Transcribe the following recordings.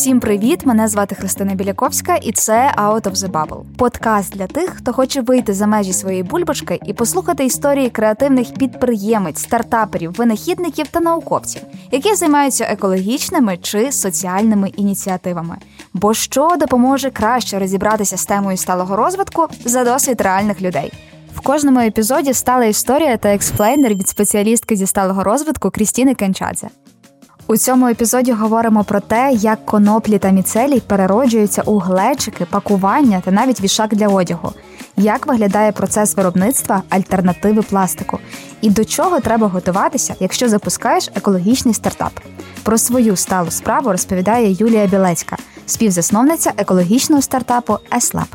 Всім привіт! Мене звати Христина Біляковська, і це Out of the Bubble. Подкаст для тих, хто хоче вийти за межі своєї бульбашки і послухати історії креативних підприємець, стартаперів, винахідників та науковців, які займаються екологічними чи соціальними ініціативами. Бо що допоможе краще розібратися з темою сталого розвитку за досвід реальних людей. В кожному епізоді стала історія та експлейнер від спеціалістки зі сталого розвитку Крістіни Кенчадзе. У цьому епізоді говоримо про те, як коноплі та міцелій перероджуються у глечики, пакування та навіть вішак для одягу, як виглядає процес виробництва альтернативи пластику, і до чого треба готуватися, якщо запускаєш екологічний стартап. Про свою сталу справу розповідає Юлія Білецька, співзасновниця екологічного стартапу ESLAB.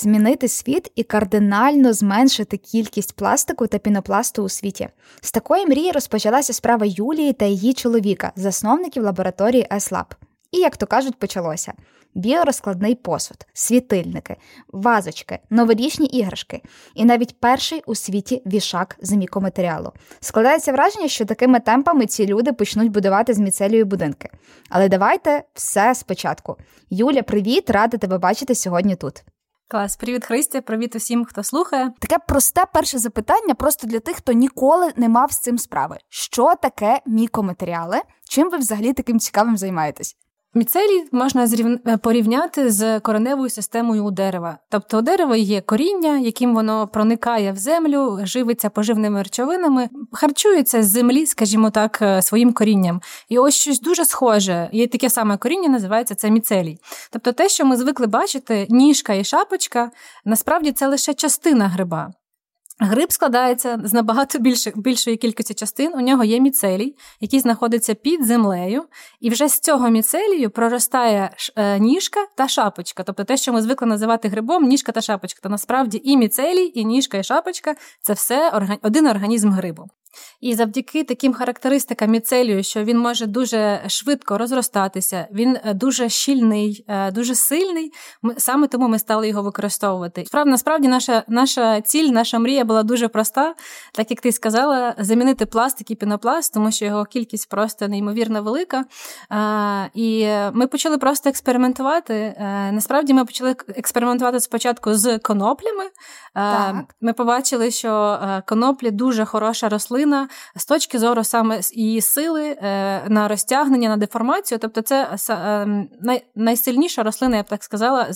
Змінити світ і кардинально зменшити кількість пластику та пінопласту у світі. З такої мрії розпочалася справа Юлії та її чоловіка, засновників лабораторії ESLAB. І, як то кажуть, почалося: біорозкладний посуд, світильники, вазочки, новорічні іграшки і навіть перший у світі вішак з мікоматеріалу. Складається враження, що такими темпами ці люди почнуть будувати з міцелію будинки. Але давайте все спочатку. Юля, привіт, рада тебе бачити сьогодні тут. Клас, привіт, Христя, привіт усім, хто слухає. Таке просте перше запитання, просто для тих, хто ніколи не мав з цим справи. Що таке мікоматеріали? Чим ви взагалі таким цікавим займаєтесь? Міцелій можна. Е, порівняти з кореневою системою у дерева. Тобто у дерева є коріння, яким воно проникає в землю, живиться поживними речовинами, харчується з землі, скажімо так, е, своїм корінням. І ось щось дуже схоже. Є таке саме коріння, називається це міцелій. Тобто, те, що ми звикли бачити, ніжка і шапочка, насправді це лише частина гриба. Гриб складається з набагато більше, більшої кількості частин. У нього є міцелій, який знаходиться під землею, і вже з цього міцелію проростає е, ніжка та шапочка. Тобто те, що ми звикли називати грибом, ніжка та шапочка. То насправді і міцелій, і ніжка, і шапочка це все один організм грибу. І завдяки таким характеристикам міцелію, що він може дуже швидко розростатися, він е, дуже щільний, е, дуже сильний. Саме тому ми стали його використовувати. Справді, насправді, наша наша ціль, наша мрія була дуже проста, так як ти сказала, замінити пластик і пінопласт, тому що його кількість просто неймовірно велика. І ми почали просто експериментувати. Е, насправді ми почали експериментувати спочатку з коноплями. Так. Ми побачили, що коноплі дуже хороша рослина рослина з точки зору саме її сили е, на розтягнення, на деформацію. Тобто, це е, найсильніша рослина, я б так сказала,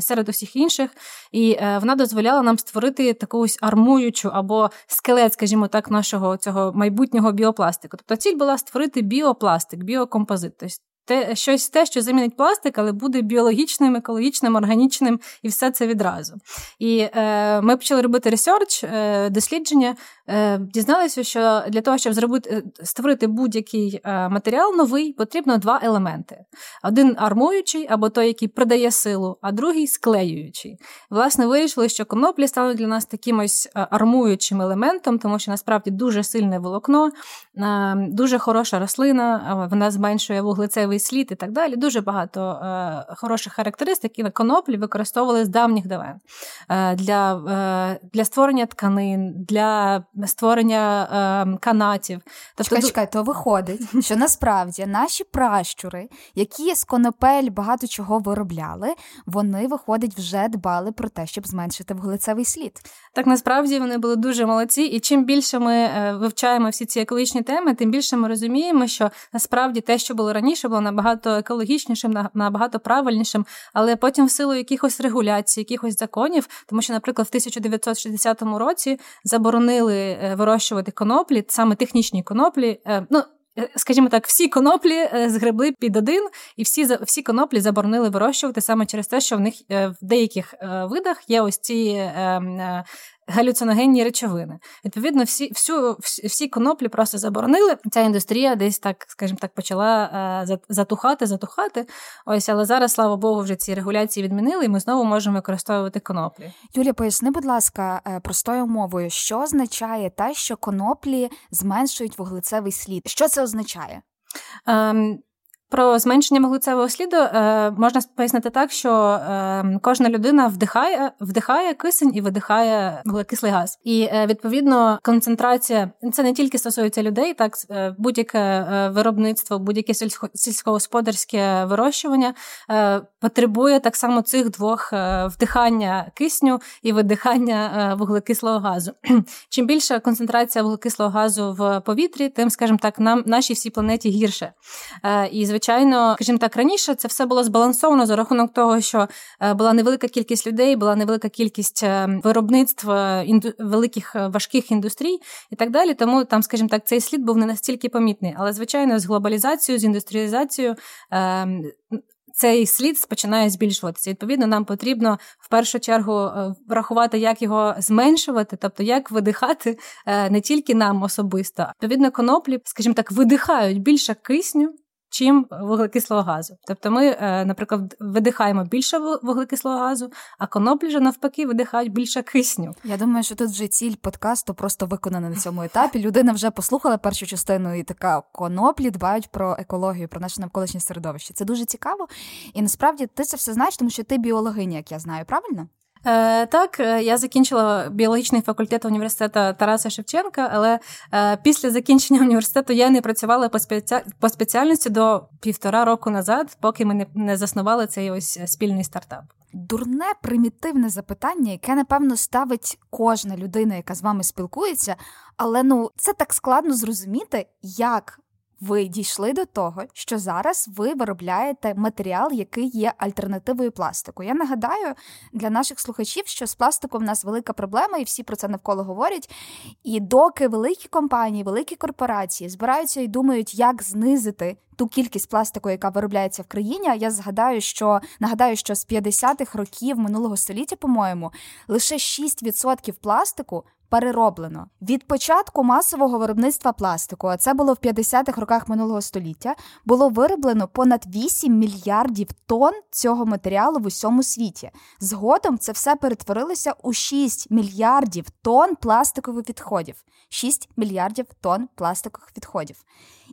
серед усіх інших, і е, вона дозволяла нам створити таку ось армуючу або скелет, скажімо так, нашого цього майбутнього біопластику. Тобто ціль була створити біопластик, біокомпозит. Тобто те, щось те, що замінить пластик, але буде біологічним, екологічним, органічним і все це відразу. І е, ми почали робити ресерч, е, дослідження, дізналися, що для того, щоб зробити е, створити будь-який е, матеріал новий, потрібно два елементи: один армуючий, або той, який придає силу, а другий склеюючий. Власне, вирішили, що коноплі стануть для нас таким ось е, армуючим елементом, тому що насправді дуже сильне волокно, дуже хороша рослина, вона зменшує вуглецевий слід і так далі. Дуже багато е, хороших характеристик і на коноплі використовували з давніх давен е, для е, для створення тканин, для створення е, канатів. Тобто, чекай, чекай, то виходить, що насправді наші пращури, які з конопель багато чого виробляли, вони виходить вже дбали про те, щоб зменшити вуглецевий слід. Так насправді вони були дуже молодці, і чим більше ми е, вивчаємо всі ці екологічні теми, тим більше ми розуміємо, що насправді те, що було раніше, було набагато екологічнішим, набагато правильнішим, але потім в силу якихось регуляцій, якихось законів, тому що, наприклад, в 1960 році заборонили е, вирощувати коноплі, саме технічні коноплі. Е, ну, е, Скажімо так, всі коноплі згребли під один, і всі всі коноплі заборонили вирощувати саме через те, що в них в деяких видах є ось ці ем, галюциногенні речовини. Відповідно, всі всю, всі коноплі просто заборонили. Ця індустрія десь так, скажімо так, почала е, затухати, затухати. Ось, але зараз, слава Богу, вже ці регуляції відмінили, і ми знову можемо використовувати коноплі. Юлія, поясни, будь ласка, е, простою мовою, що означає те, що коноплі зменшують вуглецевий слід? Що це означає? Ем, Про зменшення вуглецевого сліду е, можна пояснити так, що е, кожна людина вдихає вдихає кисень і видихає вуглекислий газ. І е, відповідно концентрація це не тільки стосується людей, так будь-яке виробництво, будь-яке сільсько, сільськогосподарське вирощування потребує так само цих двох вдихання кисню і видихання вуглекислого газу. Чим більша концентрація вуглекислого газу в повітрі, тим, скажімо так, нам нашій всій планеті гірше. І звичайно, скажімо так, раніше це все було збалансовано за рахунок того, що е, була невелика кількість людей, була невелика кількість е, виробництв е, інду... великих важких індустрій і так далі. Тому там, скажімо так, цей слід був не настільки помітний. Але звичайно, з глобалізацією, з індустріалізацією. Цей слід починає збільшуватися. Відповідно, нам потрібно в першу чергу врахувати, як його зменшувати, тобто як видихати не тільки нам особисто. Відповідно, коноплі, скажімо так, видихають більше кисню чим вуглекислого газу. Тобто ми, е, наприклад, видихаємо більше вуглекислого газу, а коноплі ж навпаки видихають більше кисню. Я думаю, що тут вже ціль подкасту просто виконана на цьому етапі. Людина вже послухала першу частину і така коноплі дбають про екологію, про наше навколишнє середовище. Це дуже цікаво. І насправді ти це все знаєш, тому що ти біологиня, як я знаю, правильно? Е, так, е, я закінчила біологічний факультет університету Тараса Шевченка, але е, після закінчення університету я не працювала по, по спеціальності до півтора року назад, поки ми не заснували цей ось спільний стартап. Дурне примітивне запитання, яке напевно ставить кожна людина, яка з вами спілкується, але ну це так складно зрозуміти, як ви дійшли до того, що зараз ви виробляєте матеріал, який є альтернативою пластику. Я нагадаю для наших слухачів, що з пластиком в нас велика проблема, і всі про це навколо говорять. І доки великі компанії, великі корпорації збираються і думають, як знизити. Ту кількість пластику, яка виробляється в країні, я згадаю, що нагадаю, що з 50-х років минулого століття, по-моєму, лише 6% пластику перероблено від початку масового виробництва пластику, а це було в 50-х роках минулого століття, було вироблено понад 8 мільярдів тонн цього матеріалу в усьому світі. Згодом це все перетворилося у 6 мільярдів тонн пластикових відходів. 6 мільярдів тонн пластикових відходів,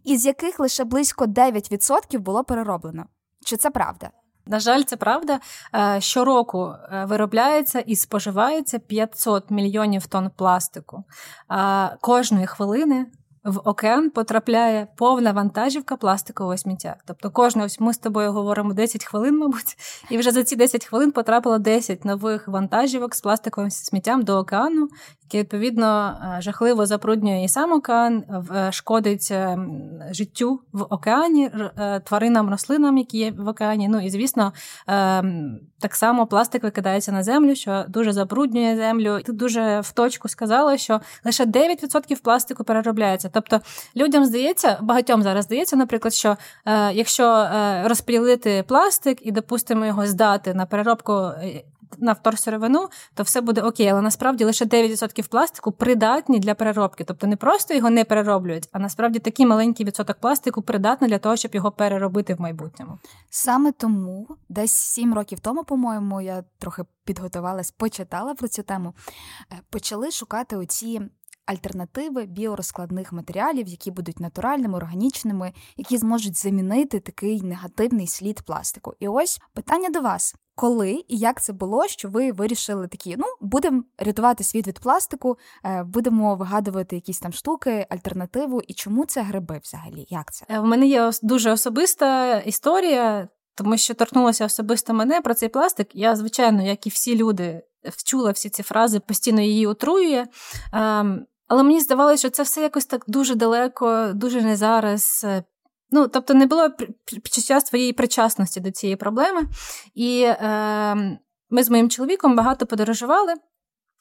із яких лише близько 9% було перероблено. Чи це правда? На жаль, це правда. Е, щороку е, виробляється і споживається 500 мільйонів тонн пластику. Кожної хвилини в океан потрапляє повна вантажівка пластикового сміття. Тобто, кожне ось ми з тобою говоримо 10 хвилин, мабуть, і вже за ці 10 хвилин потрапило 10 нових вантажівок з пластиковим сміттям до океану, відповідно е, жахливо забруднює і сам океан, е, шкодить е, життю в океані, тваринам, рослинам, які є в океані. Ну і звісно, так само пластик викидається на землю, що дуже забруднює землю. Ти дуже в точку сказала, що лише 9% пластику переробляється. Тобто людям здається, багатьом зараз здається, наприклад, що якщо розподілити пластик і, допустимо, його здати на переробку. На вторсировину, то все буде окей, але насправді лише 9% пластику придатні для переробки. Тобто не просто його не перероблюють, а насправді такий маленький відсоток пластику придатний для того, щоб його переробити в майбутньому. Саме тому, десь 7 років тому, по-моєму, я трохи підготувалась, почитала про цю тему. Е, почали шукати оці альтернативи біорозкладних матеріалів, які будуть натуральними, органічними, які зможуть замінити такий негативний слід пластику. І ось питання до вас. Коли і як це було, що ви вирішили такі, ну будемо рятувати світ від пластику, е, будемо вигадувати якісь там штуки, альтернативу, і чому це гриби взагалі? Як це? Е, мене є дуже особиста історія, тому що торкнулося особисто мене про цей пластик. Я, звичайно, як і всі люди, вчула всі ці фрази, постійно її отруює. Ем, але мені здавалося, що це все якось так дуже далеко, дуже не зараз. Е, ну, тобто, не було під час твоєї причасності до цієї проблеми. І е, ми з моїм чоловіком багато подорожували.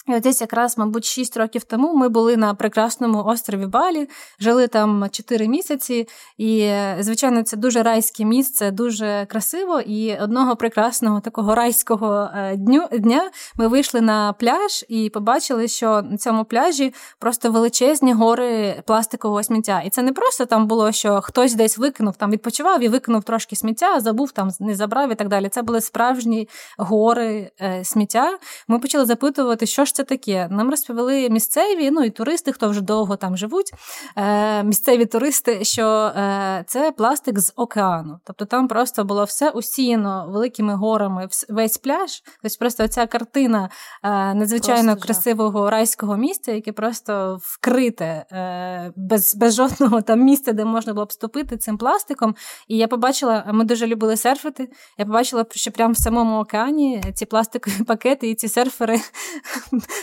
І десь якраз, мабуть, 6 років тому ми були на прекрасному острові Балі, жили там 4 місяці, і, звичайно, це дуже райське місце, дуже красиво. І одного прекрасного такого райського е, дню, дня ми вийшли на пляж і побачили, що на цьому пляжі просто величезні гори пластикового сміття. І це не просто там було, що хтось десь викинув, там відпочивав і викинув трошки сміття, забув там, не забрав і так далі. Це були справжні гори е, сміття. Ми почали запитувати, що ж це таке? Нам розповіли місцеві, ну і туристи, хто вже довго там живуть. Е, Місцеві туристи, що е, це пластик з океану. Тобто там просто було все усіяно великими горами, весь пляж. Тобто просто ця картина е, надзвичайно просто красивого райського місця, яке просто вкрите е, без без жодного там місця, де можна було б вступити цим пластиком. І я побачила, ми дуже любили серфити. Я побачила, що прямо в самому океані ці пластикові пакети і ці серфери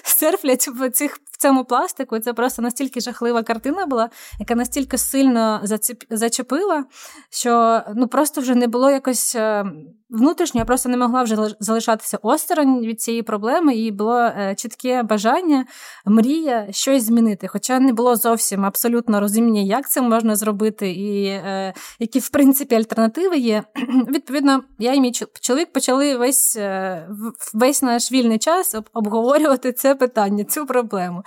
серфлять в цих цьому пластику. Це просто настільки жахлива картина була, яка настільки сильно зачепила, що ну просто вже не було якось е, внутрішньо, я просто не могла вже залишатися осторонь від цієї проблеми, і було е, чітке бажання, мрія щось змінити. Хоча не було зовсім абсолютно розуміння, як це можна зробити, і е, які в принципі альтернативи є. Відповідно, я і мій чоловік почали весь е, весь наш вільний час обговорювати це питання, цю проблему,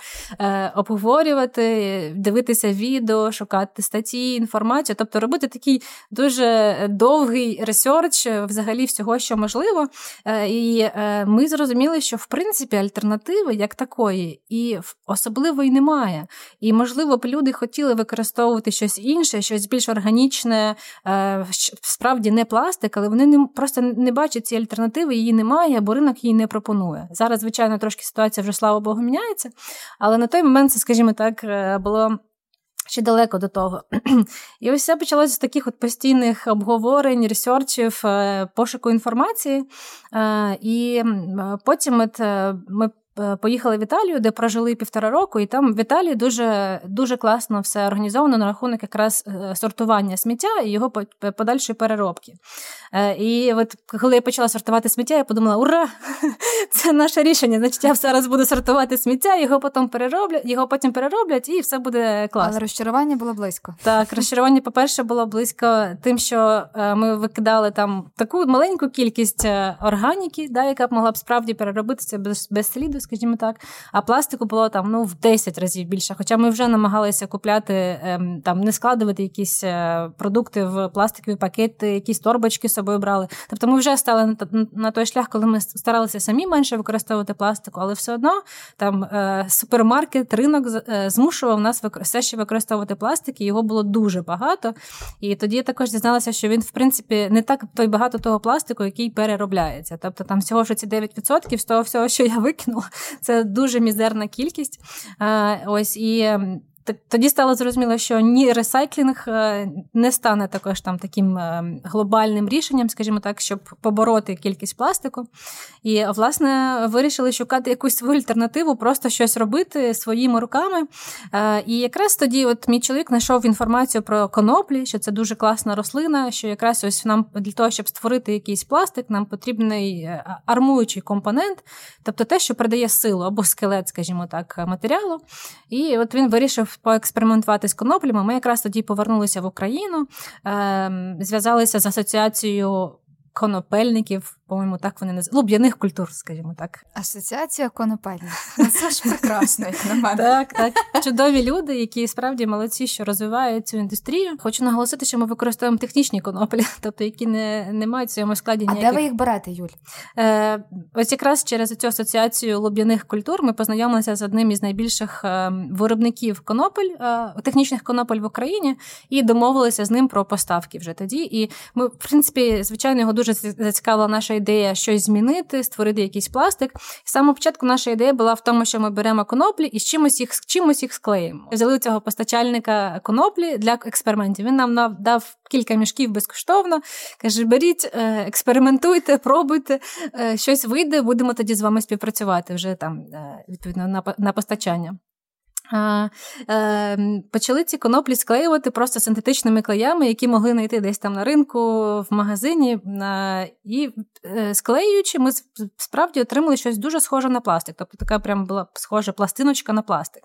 обговорювати, дивитися відео, шукати статті, інформацію, тобто робити такий дуже довгий ресерч взагалі всього, що можливо. Е, і ми зрозуміли, що в принципі альтернативи як такої, і особливо й немає. І можливо б люди хотіли використовувати щось інше, щось більш органічне, справді не пластик, але вони не просто не бачать ці альтернативи, її немає, бо ринок її не пропонує. Зараз, звичайно, трошки ситуація вже слава Богу міняється, але на той момент це, скажімо так, е, було. Ще далеко до того. І ось все почалося з таких от постійних обговорень, ресерчів, е, пошуку інформації. Е, і потім от ми поїхали в Італію, де прожили півтора року, і там в Італії дуже дуже класно все організовано на рахунок якраз е, сортування сміття і його подальшої переробки. Е, і от коли я почала сортувати сміття, я подумала: ура! Це наше рішення. Значить, я зараз буду сортувати сміття, його потім перероблять, його потім перероблять, і все буде класно. Але розчарування було близько. Так, розчарування, по-перше, було близько тим, що ми викидали там таку маленьку кількість органіки, да, яка б могла б справді переробитися без, без сліду скажімо так. А пластику було там ну в 10 разів більше. Хоча ми вже намагалися купляти ем, там, не складувати якісь е, продукти в пластикові пакети, якісь торбочки з собою брали. Тобто ми вже стали на той шлях, коли ми старалися самі менше використовувати пластику, але все одно там е, супермаркет, ринок е, змушував нас все ще використовувати пластик, і його було дуже багато. І тоді я також дізналася, що він, в принципі, не так той багато того пластику, який переробляється. Тобто там всього що ці 9% з того всього, що я викинула, це дуже мізерна кількість. Ось і тоді стало зрозуміло, що ні ресайклінг е, не стане також там таким е, глобальним рішенням, скажімо так, щоб побороти кількість пластику. І, власне, вирішили шукати якусь свою альтернативу, просто щось робити своїми руками. Е, і якраз тоді, от мій чоловік знайшов інформацію про коноплі, що це дуже класна рослина, що якраз ось нам для того, щоб створити якийсь пластик, нам потрібний армуючий компонент, тобто те, що придає силу або скелет, скажімо так, матеріалу. І от він вирішив поекспериментувати з коноплями. Ми якраз тоді повернулися в Україну, ем, зв'язалися з асоціацією конопельників по-моєму, так вони називають. Луб'яних культур, скажімо так. Асоціація конопельних. Ну, це ж прекрасно, як на мене. Так, так. Чудові люди, які справді молодці, що розвивають цю індустрію. Хочу наголосити, що ми використовуємо технічні коноплі, тобто які не не мають в своєму складі ніяких... А де ви їх берете, Юль? Е, Ось якраз через цю асоціацію луб'яних культур ми познайомилися з одним із найбільших е, виробників конопель, е, технічних конопель в Україні, і домовилися з ним про поставки вже тоді. І ми, в принципі, звичайно, його дуже зацікавила наша ідея щось змінити, створити якийсь пластик. З самого початку наша ідея була в тому, що ми беремо коноплі і з чимось їх чимось їх склеїмо. Взяли цього постачальника коноплі для експериментів. Він нам дав кілька мішків безкоштовно. Каже: беріть, е, експериментуйте, пробуйте, е, щось вийде, будемо тоді з вами співпрацювати вже там е, відповідно на постачання. Ем, почали ці коноплі склеювати просто синтетичними клеями, які могли знайти десь там на ринку, в магазині. І е, склеюючи, ми справді отримали щось дуже схоже на пластик. Тобто така прям була схожа пластиночка на пластик.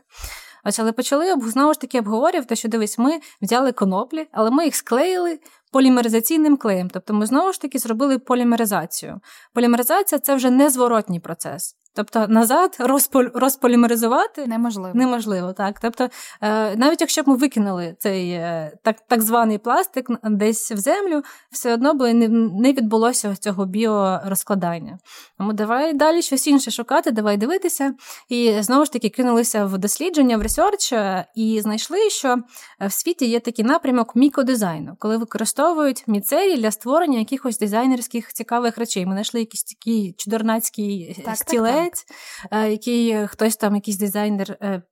Ось, але почали знову ж таки обговорювати, що дивись, ми взяли коноплі, але ми їх склеїли полімеризаційним клеєм. Тобто ми знову ж таки зробили полімеризацію. Полімеризація це вже незворотній процес. Тобто назад розполь, розполімеризувати неможливо. Неможливо, так. Тобто, е, навіть якщо б ми викинули цей е, так так званий пластик десь в землю, все одно би не, відбулося цього біорозкладання. Тому давай далі щось інше шукати, давай дивитися. І знову ж таки кинулися в дослідження, в research, і знайшли, що в світі є такий напрямок мікодизайну, коли використовують міцелій для створення якихось дизайнерських цікавих речей. Ми знайшли якийсь такий чудернацький так, так, так. який хтось там, якийсь дизайнер. Е,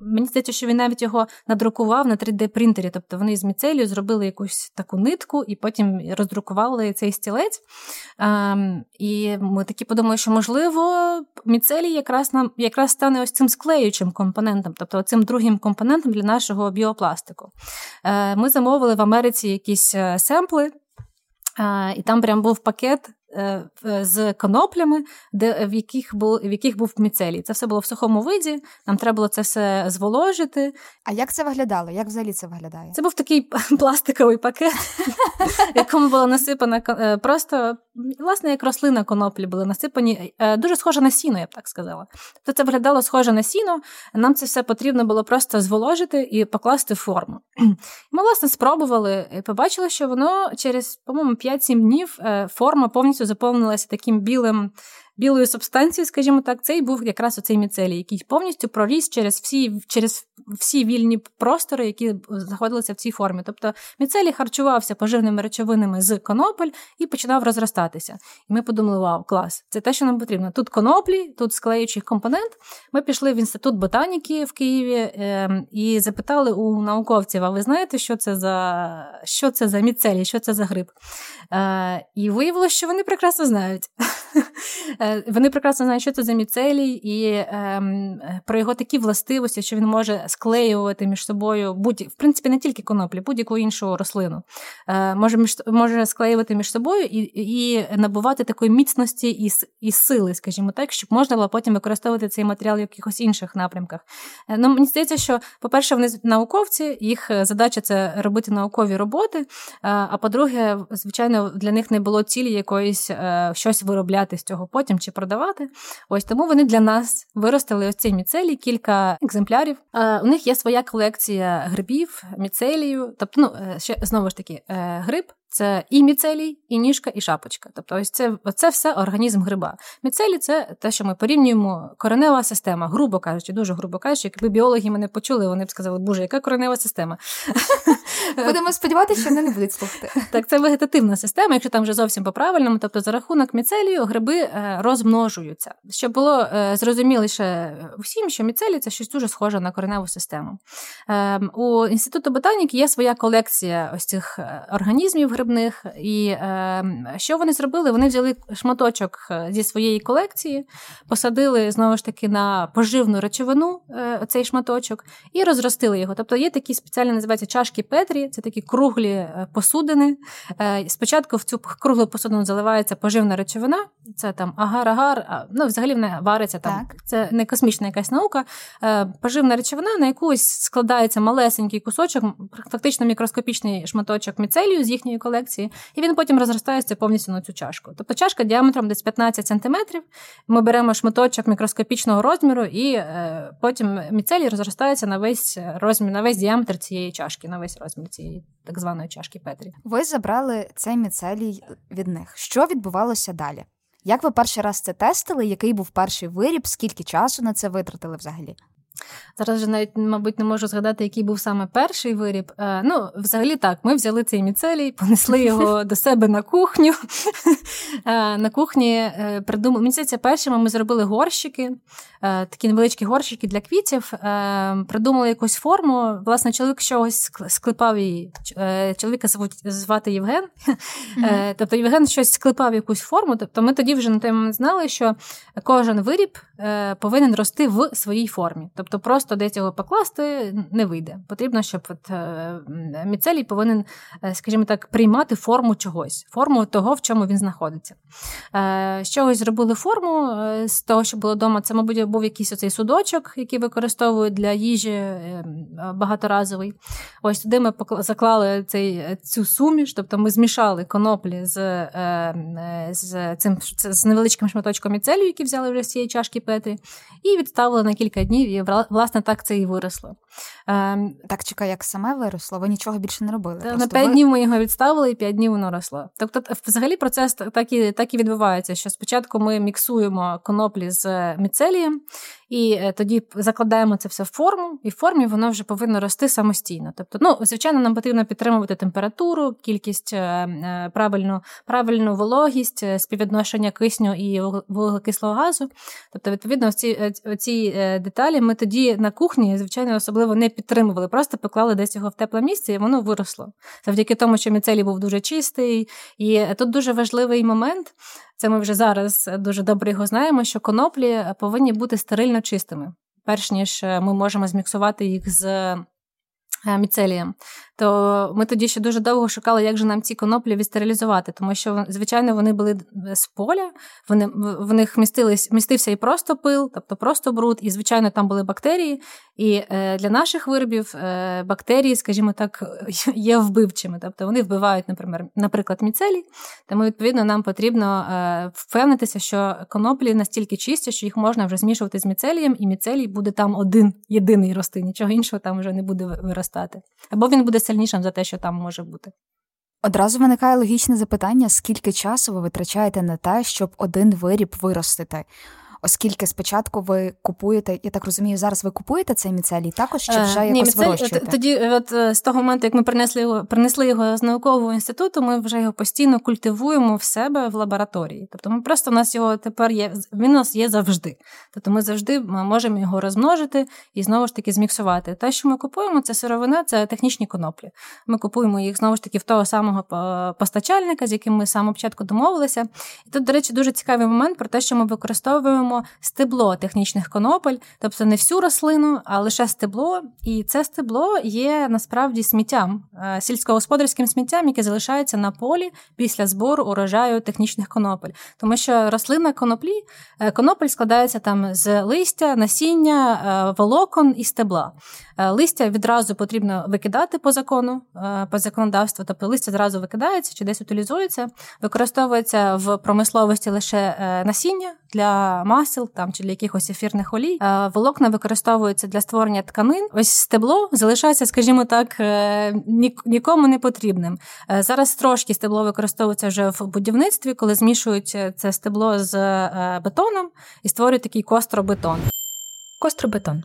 мені здається, що він навіть його надрукував на 3D-принтері. Тобто вони з міцелію зробили якусь таку нитку і потім роздрукували цей стілець. Ем, і ми такі подумали, що можливо міцелій якраз нам якраз стане ось цим склеючим компонентом, тобто цим другим компонентом для нашого біопластику. Е, ми замовили в Америці якісь е, семпли. І там прям був пакет Е, з коноплями, де, в яких був в яких був міцелій. Це все було в сухому виді, нам треба було це все зволожити. А як це виглядало? Як взагалі це виглядає? Це був такий пластиковий пакет, в якому було насипано е, просто, власне, як рослина коноплі були насипані. Е, дуже схоже на сіно, я б так сказала. Тобто це виглядало схоже на сіно, нам це все потрібно було просто зволожити і покласти в форму. Ми, власне, спробували і побачили, що воно через, по-моєму, 5-7 днів форма повністю повністю заповнилася таким білим білою субстанцією, скажімо так, цей був якраз оцей міцелій, який повністю проріс через всі через всі вільні простори, які знаходилися в цій формі. Тобто міцелій харчувався поживними речовинами з конопель і починав розростатися. І ми подумали: вау, клас, це те, що нам потрібно. Тут коноплі, тут склеючий компонент. Ми пішли в інститут ботаніки в Києві е, і запитали у науковців: а ви знаєте, що це за що це за міцелій, що це за гриб? Е, І виявилося, що вони прекрасно знають. Е, вони прекрасно знають, що це за міцелій, і ем, про його такі властивості, що він може склеювати між собою будь в принципі не тільки коноплі, будь-яку іншу рослину. Е, може між може склеювати між собою і і набувати такої міцності і і сили, скажімо так, щоб можна було потім використовувати цей матеріал в якихось інших напрямках. Е, ну, Мені здається, що, по-перше, вони науковці, їх задача це робити наукові роботи. А по-друге, звичайно, для них не було цілі якоїсь щось виробляти з цього потім чи продавати. Ось тому вони для нас виростили ось цей міцелій, кілька екземплярів. Е, у них є своя колекція грибів, міцелію. Тобто, ну е, ще знову ж таки, е, гриб це і міцелій, і ніжка, і шапочка. Тобто, ось це це все організм гриба. Міцелій це те, що ми порівнюємо коренева система, грубо кажучи, дуже грубо кажучи, якби біологи мене почули, вони б сказали, боже, яка коренева система. Будемо сподіватися, що вони не будуть слухати. Так, це вегетативна система, якщо там вже зовсім по-правильному, тобто за рахунок міцелію гриби е, розмножуються. Щоб було е, зрозуміліше всім, що міцелій це щось дуже схоже на кореневу систему. Ем, у інституту ботаніки є своя колекція ось цих е, організмів грибних. І е, що вони зробили? Вони взяли шматочок зі своєї колекції, посадили знову ж таки на поживну речовину цей шматочок і розростили його. Тобто є такі спеціальні називаються чашки Петрі, це такі круглі е, посудини. Е, спочатку в цю круглу посудину заливається поживна речовина, це там агар-агар, ну взагалі вона вариться там. Так. Це не космічна якась наука. Е, поживна речовина на якусь складається малесенький кусочок, фактично мікроскопічний шматочок міцелію з їхньої колекції і він потім розростається повністю на цю чашку. Тобто чашка діаметром десь 15 см, Ми беремо шматочок мікроскопічного розміру, і потім міцелій розростається на весь розмір, на весь діаметр цієї чашки, на весь розмір цієї так званої чашки Петрі. Ви забрали цей міцелій від них. Що відбувалося далі? Як ви перший раз це тестили? Який був перший виріб? Скільки часу на це витратили взагалі? Зараз вже навіть, мабуть, не можу згадати, який був саме перший виріб. Е, ну, взагалі так, ми взяли цей міцелій, понесли його до себе на кухню. Е, на кухні е, придумали. Мені здається, першими ми зробили горщики, такі невеличкі горщики для квітів. Придумали якусь форму. Власне, чоловік чогось склепав її. Чоловіка звати Євген. Тобто Євген щось склепав якусь форму. Тобто ми тоді вже на той момент знали, що кожен виріб повинен рости в своїй формі. Тобто, просто десь його покласти не вийде. Потрібно, щоб от, е, міцелій повинен, е, скажімо так, приймати форму чогось, форму того, в чому він знаходиться. З чогось зробили форму з того, що було вдома. Це, мабуть, був якийсь оцей судочок, який використовують для їжі багаторазовий. Ось туди ми заклали цей, цю суміш, тобто ми змішали коноплі з з цим з невеличким шматочком міцелію, який взяли вже з цієї чашки Петрі, і відставили на кілька днів, і власне так це і виросло. Ем, так, чекай, як саме виросло? Ви нічого більше не робили? На п'ять ви... днів ми його відставили, і п'ять днів воно росло. Тобто, взагалі, процес так і так і відбувається, що спочатку ми міксуємо коноплі з міцелієм, і е, тоді закладаємо це все в форму, і в формі воно вже повинно рости самостійно. Тобто, ну, звичайно, нам потрібно підтримувати температуру, кількість е, е, правильну, правильну вологість, співвідношення кисню і вуглекислого газу. Тобто, відповідно, ці ці деталі ми тоді на кухні, звичайно, особливо не підтримували, просто поклали десь його в тепле місце, і воно виросло. Завдяки тому, що міцелій був дуже чистий. І тут дуже важливий момент. Це ми вже зараз дуже добре його знаємо, що коноплі повинні бути стерильно чистими, перш ніж ми можемо зміксувати їх з Е, міцелієм, то ми тоді ще дуже довго шукали, як же нам ці коноплі відстерилізувати, тому що, звичайно, вони були з поля, вони, в них містились, містився і просто пил, тобто просто бруд, і, звичайно, там були бактерії. І е, для наших виробів е, бактерії, скажімо так, є вбивчими. Тобто вони вбивають, наприклад, міцелій. Тому, відповідно, нам потрібно впевнитися, що коноплі настільки чисті, що їх можна вже змішувати з міцелієм, і міцелій буде там один єдиний рости, нічого іншого там вже не буде виростати. Або він буде сильнішим за те, що там може бути. Одразу виникає логічне запитання, скільки часу ви витрачаєте на те, щоб один виріб виростити оскільки спочатку ви купуєте, я так розумію, зараз ви купуєте цей міцелій також чи вже якось Ні, міцелій, вирощуєте? Тоді, от е, з того моменту, як ми принесли його, принесли його з наукового інституту, ми вже його постійно культивуємо в себе в лабораторії. Тобто, ми просто у нас його тепер є. Він у нас є завжди. Тобто, ми завжди можемо його розмножити і знову ж таки зміксувати. Те, що ми купуємо, це сировина, це технічні коноплі. Ми купуємо їх знову ж таки в того самого постачальника, з яким ми з самого початку домовилися. І тут, до речі, дуже цікавий момент про те, що ми використовуємо маємо стебло технічних конопель, тобто не всю рослину, а лише стебло. І це стебло є насправді сміттям, е, сільськогосподарським сміттям, яке залишається на полі після збору урожаю технічних конопель. Тому що рослина коноплі, е, конопель складається там з листя, насіння, е, волокон і стебла. Листя відразу потрібно викидати по закону, по законодавству, тобто листя зразу викидається чи десь утилізується, використовується в промисловості лише насіння для масел там чи для якихось ефірних олій. Е, волокна використовуються для створення тканин. Ось стебло залишається, скажімо так, е, нікому не потрібним. Е, зараз трошки стебло використовується вже в будівництві, коли змішують це стебло з бетоном і створюють такий костробетон. Костробетон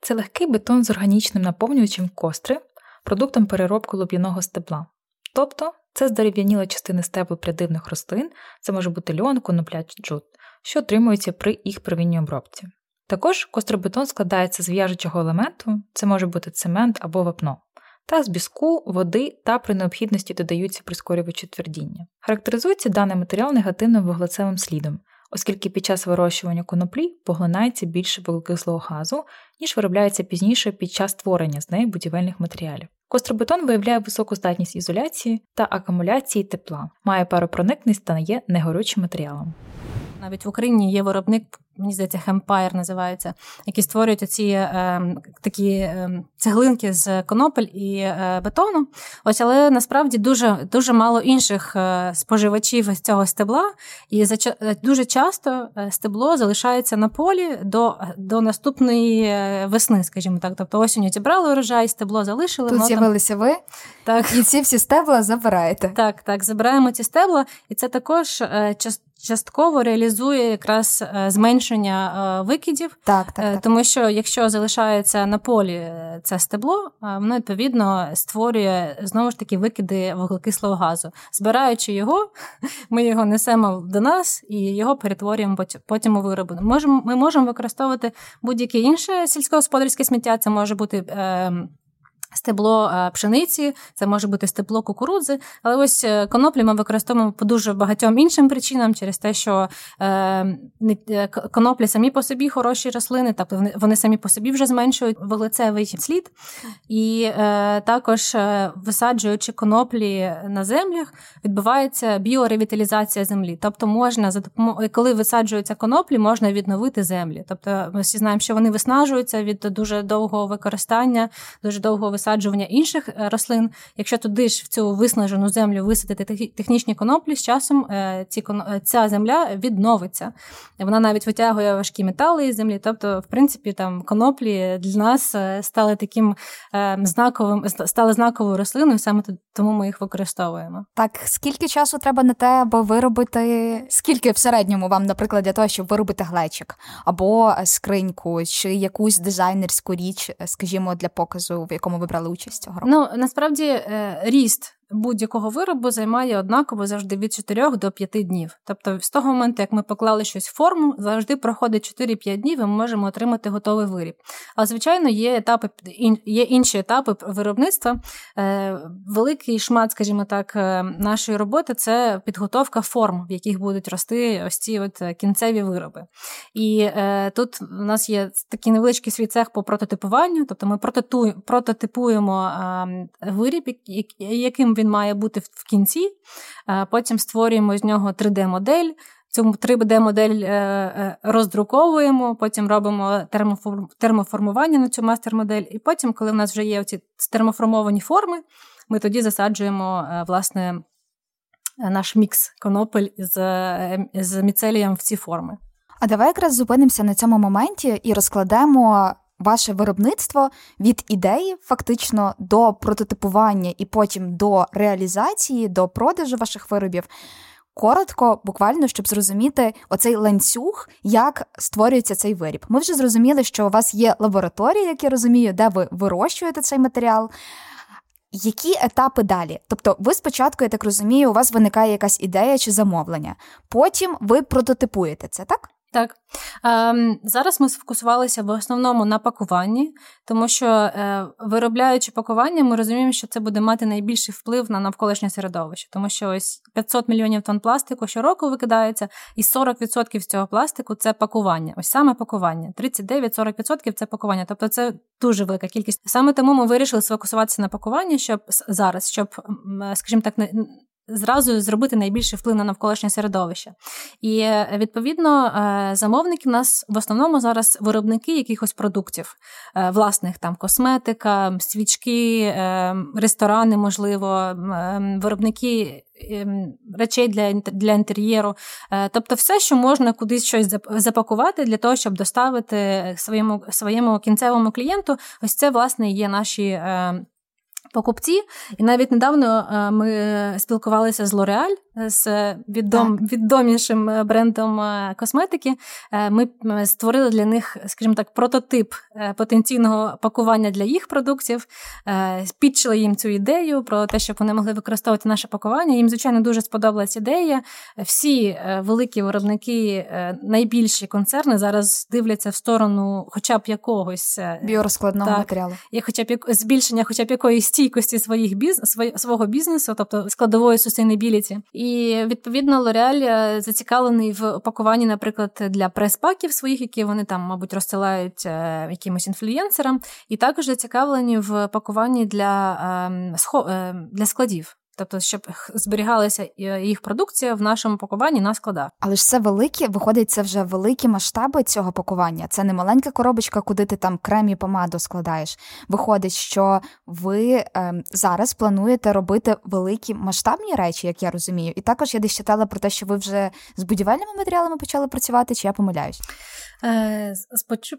це легкий бетон з органічним наповнювачем костри, продуктом переробки луб'яного стебла. Тобто це здерев'яніла частини стеблу прядивних рослин, це може бути льон, конопля, джут що отримуються при їх первинній обробці. Також костробетон складається з в'яжучого елементу, це може бути цемент або вапно, та з піску, води та при необхідності додаються прискорювачі твердіння. Характеризується даний матеріал негативним вуглецевим слідом, оскільки під час вирощування коноплі поглинається більше вуглекислого газу, ніж виробляється пізніше під час створення з неї будівельних матеріалів. Костробетон виявляє високу здатність ізоляції та акумуляції тепла, має паропроникність та є негорючим матеріалом. Навіть в Україні є виробник, мені здається, Hempire називається, які створюють ці е, такі е, цеглинки з конопель і е, бетону. Ось, але насправді дуже дуже мало інших е, споживачів з цього стебла, і за дуже часто е, стебло залишається на полі до до наступної е, весни, скажімо так. Тобто осінню зібрали урожай, стебло залишили. Тут з'явилися ви так. і ці всі стебла забираєте. Так, так, забираємо ці стебла, і це також часто частково реалізує якраз е, зменшення е, викидів, так, так, е, так. тому що якщо залишається на полі це стебло, воно відповідно створює знову ж таки викиди вуглекислого газу. Збираючи його, ми його несемо до нас і його перетворюємо потім у вироби. Ми можемо використовувати будь-яке інше сільськогосподарське сміття. Це може бути. Стебло е, пшениці, це може бути стебло кукурудзи, але ось е, коноплі ми використовуємо по дуже багатьом іншим причинам, через те, що е, коноплі самі по собі хороші рослини, тобто вони самі по собі вже зменшують вуглецевий слід, і також висаджуючи коноплі на землях, відбувається біоревіталізація землі. Тобто, можна за допомогою, коли висаджуються коноплі, можна відновити землі. Тобто, ми всі знаємо, що вони виснажуються від дуже довгого використання, дуже довгого висаджування інших е, рослин. Якщо туди ж в цю виснажену землю висадити технічні коноплі, з часом е, ці е, ця земля відновиться. Вона навіть витягує важкі метали із землі. Тобто, в принципі, там коноплі для нас стали таким знаковим, стали знаковою рослиною, саме тому ми їх використовуємо. Так, скільки часу треба на те, аби виробити, скільки в середньому вам, наприклад, для того, щоб виробити глечик, або скриньку, чи якусь дизайнерську річ, скажімо, для показу, в якому ви брали участь цього року? Ну насправді е, ріст будь-якого виробу займає однаково завжди від 4 до 5 днів. Тобто, з того моменту, як ми поклали щось в форму, завжди проходить 4-5 днів, і ми можемо отримати готовий виріб. Але, звичайно, є етапи є інші етапи виробництва. Е, великий шмат, скажімо так, е, нашої роботи це підготовка форм, в яких будуть рости ось ці от кінцеві вироби. І е, тут у нас є такий невеличкий свій цех по прототипуванню, тобто ми прототипуємо е, виріб, яким він має бути в кінці. Е, потім створюємо з нього 3D-модель. Цю 3D-модель е, е, роздруковуємо, потім робимо термоформування на цю мастер-модель. І потім, коли в нас вже є ці термоформовані форми, ми тоді засаджуємо власне наш мікс конопель з, з міцелієм в ці форми. А давай якраз зупинимося на цьому моменті і розкладемо ваше виробництво від ідеї, фактично до прототипування і потім до реалізації, до продажу ваших виробів. Коротко, буквально, щоб зрозуміти оцей ланцюг, як створюється цей виріб. Ми вже зрозуміли, що у вас є лабораторія, як я розумію, де ви вирощуєте цей матеріал. Які етапи далі? Тобто, ви спочатку, я так розумію, у вас виникає якась ідея чи замовлення, потім ви прототипуєте це, так? Так. Ем, Зараз ми сфокусувалися в основному на пакуванні, тому що, е, виробляючи пакування, ми розуміємо, що це буде мати найбільший вплив на навколишнє середовище, тому що ось 500 мільйонів тонн пластику щороку викидається, і 40% з цього пластику це пакування. Ось саме пакування. 39-40% це пакування. Тобто це дуже велика кількість. Саме тому ми вирішили сфокусуватися на пакуванні, щоб зараз, щоб, скажімо так, зразу зробити найбільший вплив на навколишнє середовище. І е, відповідно е, замовники в нас в основному зараз виробники якихось продуктів, е, власних там косметика, свічки, ресторани, можливо, виробники. Речей для для інтер'єру, тобто все, що можна кудись щось запакувати для того, щоб доставити своєму своєму кінцевому клієнту, ось це власне є наші покупці. І навіть недавно ми спілкувалися з L'Oreal, з відом, відомішим е, брендом е, косметики. Е, ми створили для них, скажімо так, прототип потенційного пакування для їх продуктів, підчили їм цю ідею про те, щоб вони могли використовувати наше пакування. Їм, звичайно, дуже сподобалась ідея. Всі великі виробники, найбільші концерни зараз дивляться в сторону, хоча б якогось біорозкладного так, матеріалу, і хоча б збільшення, хоча б якоїсь стійкості своїх біз, свого бізнесу, тобто складової sustainability. І відповідно L'Oreal е, зацікавлений в опакуванні, наприклад, для прес-паків своїх, які вони там, мабуть, розсилають е, якимось інфлюєнсерам, і також зацікавлені в пакуванні для, ем, е, для складів тобто, щоб зберігалася е, їх продукція в нашому пакуванні на складах. Але ж це великі, виходить, це вже великі масштаби цього пакування. Це не маленька коробочка, куди ти там крем і помаду складаєш. Виходить, що ви е, зараз плануєте робити великі масштабні речі, як я розумію. І також я десь читала про те, що ви вже з будівельними матеріалами почали працювати, чи я помиляюсь? Е,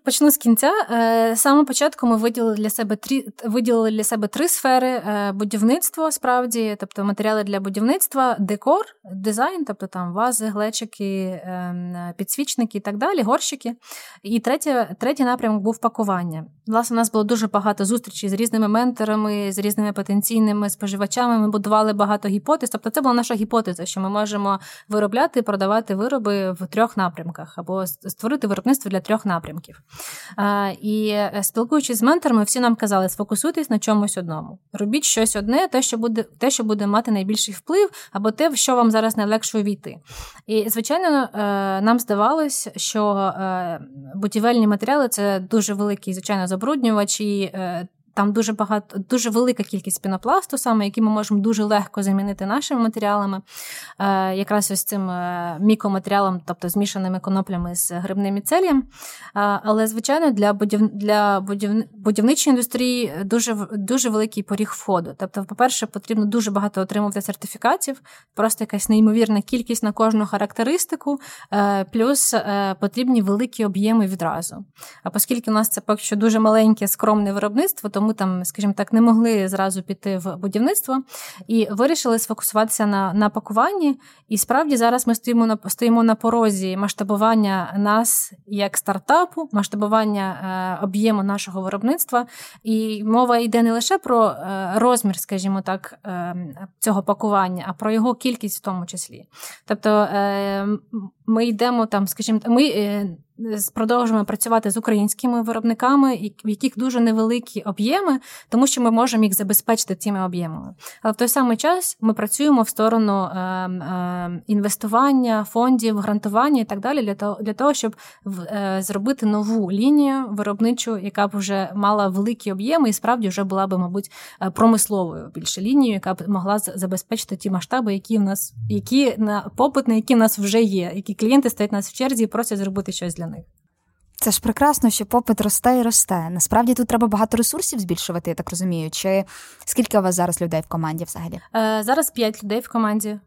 почну з кінця. Е, саме початку ми виділили для себе три виділили для себе три сфери: будівництво справді, тобто тобто матеріали для будівництва, декор, дизайн, тобто там вази, глечики, ем, підсвічники і так далі, горщики. І третє, третій напрямок був пакування. Власне, у нас було дуже багато зустрічей з різними менторами, з різними потенційними споживачами. Ми будували багато гіпотез. Тобто, це була наша гіпотеза, що ми можемо виробляти і продавати вироби в трьох напрямках або створити виробництво для трьох напрямків. І е, спілкуючись з менторами, всі нам казали, сфокусуйтесь на чомусь одному. Робіть щось одне, те, що буде те, що буде мати найбільший вплив, або те, в що вам зараз найлегше увійти. І, звичайно, е, нам здавалось, що е, будівельні матеріали це дуже великий, звичайно, забруднювач. і там дуже багато, дуже велика кількість пінопласту, саме який ми можемо дуже легко замінити нашими матеріалами, е, якраз ось цим е, мікоматеріалом, тобто змішаними коноплями з грибним міцелієм. Е, але, звичайно, для будів... для будів... будівничої індустрії дуже дуже великий поріг входу. Тобто, по-перше, потрібно дуже багато отримувати сертифікатів, просто якась неймовірна кількість на кожну характеристику, е, плюс е, потрібні великі об'єми відразу. А оскільки у нас це поки що дуже маленьке скромне виробництво, то ми там, скажімо так, не могли зразу піти в будівництво і вирішили сфокусуватися на на пакуванні. І справді зараз ми стоїмо на стоїмо на порозі масштабування нас як стартапу, масштабування е, об'єму нашого виробництва. І мова йде не лише про е, розмір, скажімо так, е, цього пакування, а про його кількість в тому числі. Тобто е, ми йдемо там, скажімо, ми. Продовжуємо працювати з українськими виробниками, в яких дуже невеликі об'єми, тому що ми можемо їх забезпечити цими об'ємами. Але в той самий час ми працюємо в сторону е, е, інвестування, фондів, грантування і так далі, для того, для того, щоб е, зробити нову лінію виробничу, яка б вже мала великі об'єми, і справді вже була б, мабуть, е, промисловою більше лінією, яка б могла забезпечити ті масштаби, які в нас, які на попит, на які в нас вже є, які клієнти стоять нас в черзі і просять зробити щось для них. Це ж прекрасно, що попит росте і росте. Насправді тут треба багато ресурсів збільшувати, я так розумію. Чи скільки у вас зараз людей в команді взагалі? Е, Зараз п'ять людей в команді.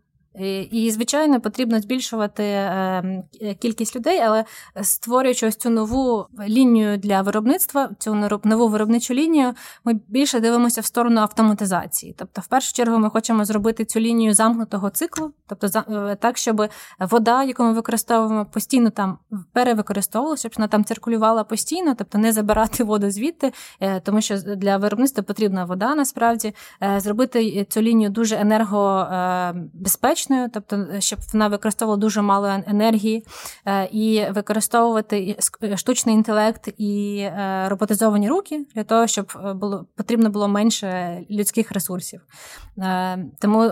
І, звичайно, потрібно збільшувати е, кількість людей, але створюючи ось цю нову лінію для виробництва, цю нову виробничу лінію, ми більше дивимося в сторону автоматизації. Тобто, в першу чергу, ми хочемо зробити цю лінію замкнутого циклу, тобто е, так, щоб вода, яку ми використовуємо, постійно там перевикористовувалася, щоб вона там циркулювала постійно, тобто не забирати воду звідти, е, тому що для виробництва потрібна вода насправді, зробити цю лінію дуже енергобезпечною, екологічною, тобто е, щоб вона використовувала дуже мало енергії, е, і використовувати е, штучний інтелект і роботизовані руки для того, щоб було потрібно було менше людських ресурсів. Тому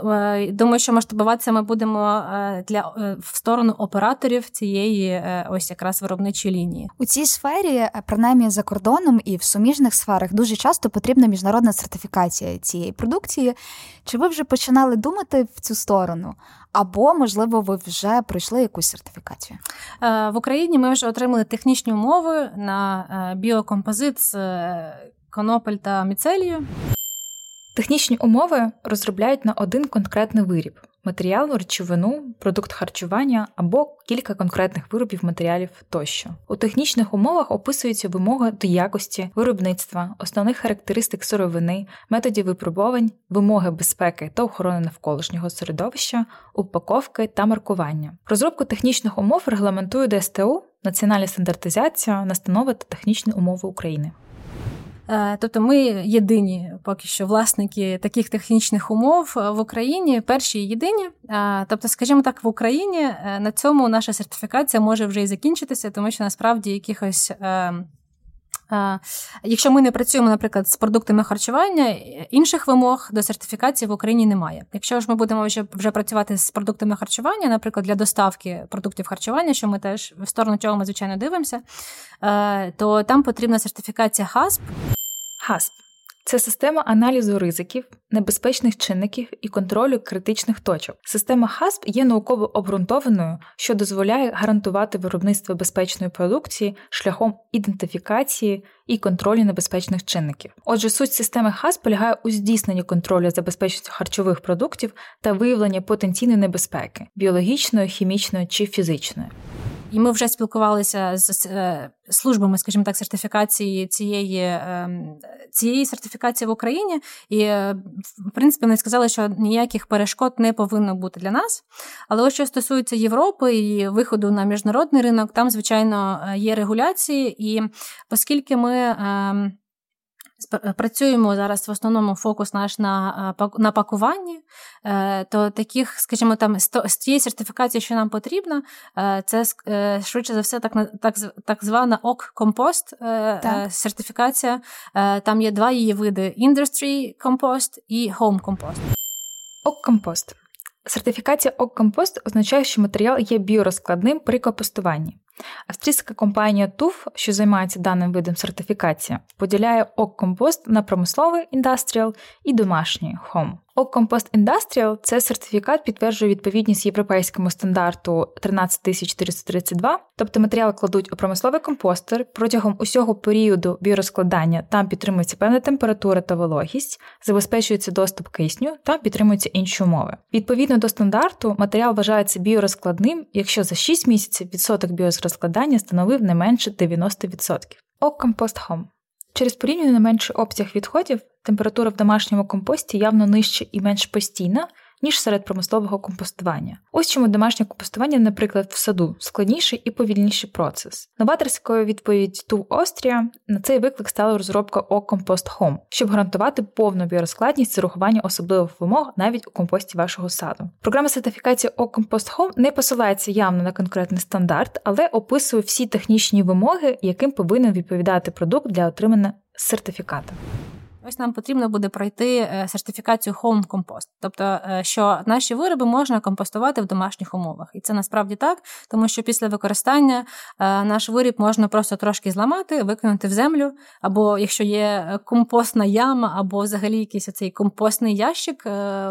думаю, що масштабуватися ми будемо для в сторону операторів цієї ось якраз виробничої лінії. У цій сфері, принаймні за кордоном і в суміжних сферах, дуже часто потрібна міжнародна сертифікація цієї продукції. Чи ви вже починали думати в цю сторону? Або, можливо, ви вже пройшли якусь сертифікацію е, в Україні. Ми вже отримали технічні умови на е, біокомпозит з е, конопель та міцелію. Технічні умови розробляють на один конкретний виріб матеріал, речовину, продукт харчування або кілька конкретних виробів матеріалів тощо. У технічних умовах описуються вимоги до якості, виробництва, основних характеристик сировини, методів випробувань, вимоги безпеки та охорони навколишнього середовища, упаковки та маркування. Розробку технічних умов регламентує ДСТУ, національна стандартизація, настанови та технічні умови України. Е, тобто ми єдині поки що власники таких технічних умов в Україні, перші і єдині. Е, тобто, скажімо так, в Україні е, на цьому наша сертифікація може вже і закінчитися, тому що насправді якихось. Якщо ми не працюємо, наприклад, з продуктами харчування, інших вимог до сертифікації в Україні немає. Якщо ж ми будемо вже вже працювати з продуктами харчування, наприклад, для доставки продуктів харчування, що ми теж в сторону чого ми звичайно дивимося, то там потрібна сертифікація HASP. HASP це система аналізу ризиків, небезпечних чинників і контролю критичних точок. Система HASP є науково обґрунтованою, що дозволяє гарантувати виробництво безпечної продукції шляхом ідентифікації і контролю небезпечних чинників. Отже, суть системи HASP полягає у здійсненні контролю за безпечністю харчових продуктів та виявленні потенційної небезпеки біологічної, хімічної чи фізичної. І ми вже спілкувалися з службами, скажімо так, сертифікації цієї ем, цієї сертифікації в Україні, і в принципі вони сказали, що ніяких перешкод не повинно бути для нас. Але ось що стосується Європи і виходу на міжнародний ринок, там звичайно є регуляції, і оскільки ми. Ем, працюємо зараз в основному фокус наш на е, на пакуванні, е, то таких, скажімо, там з тієї сертифікації, що нам потрібно, е, це швидше за все так так, так звана ок-компост сертифікація. Там є два її види: Industry Compost і Home Compost. Ок-компост. Сертифікація ок-компост означає, що матеріал є біорозкладним при компостуванні. Австрійська компанія TUF, що займається даним видом сертифікації, поділяє ок-компост на промисловий індастріал і домашній Home. Оккомпост Industrial – це сертифікат підтверджує відповідність європейському стандарту 13432, тобто матеріал кладуть у промисловий компостер протягом усього періоду біорозкладання там підтримується певна температура та вологість, забезпечується доступ кисню та підтримуються інші умови. Відповідно до стандарту, матеріал вважається біорозкладним, якщо за 6 місяців відсоток біорозкладання становив не менше 90%. Оккомпост Home Через порівняно менший обсяг відходів температура в домашньому компості явно нижча і менш постійна, ніж серед промислового компостування. Ось чому домашнє компостування, наприклад, в саду складніший і повільніший процес. Новаторською відповідь Ту Острія на цей виклик стала розробка О-Compost Home, щоб гарантувати повну біорозкладність урахування особливих вимог навіть у компості вашого саду. Програма сертифікації О-Compost Home не посилається явно на конкретний стандарт, але описує всі технічні вимоги, яким повинен відповідати продукт для отримання сертифіката. Ось нам потрібно буде пройти е, сертифікацію Home Compost, тобто, е, що наші вироби можна компостувати в домашніх умовах. І це насправді так, тому що після використання е, наш виріб можна просто трошки зламати, викинути в землю, або якщо є компостна яма, або взагалі якийсь оцей компостний ящик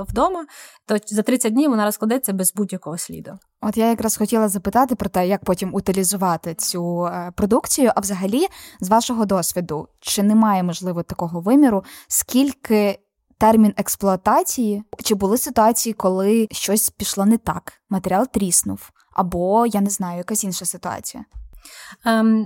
вдома, то за 30 днів вона розкладеться без будь-якого сліду. От я якраз хотіла запитати про те, як потім утилізувати цю продукцію. А взагалі, з вашого досвіду, чи немає можливо такого виміру? скільки термін експлуатації, чи були ситуації, коли щось пішло не так, матеріал тріснув, або я не знаю, якась інша ситуація. Um...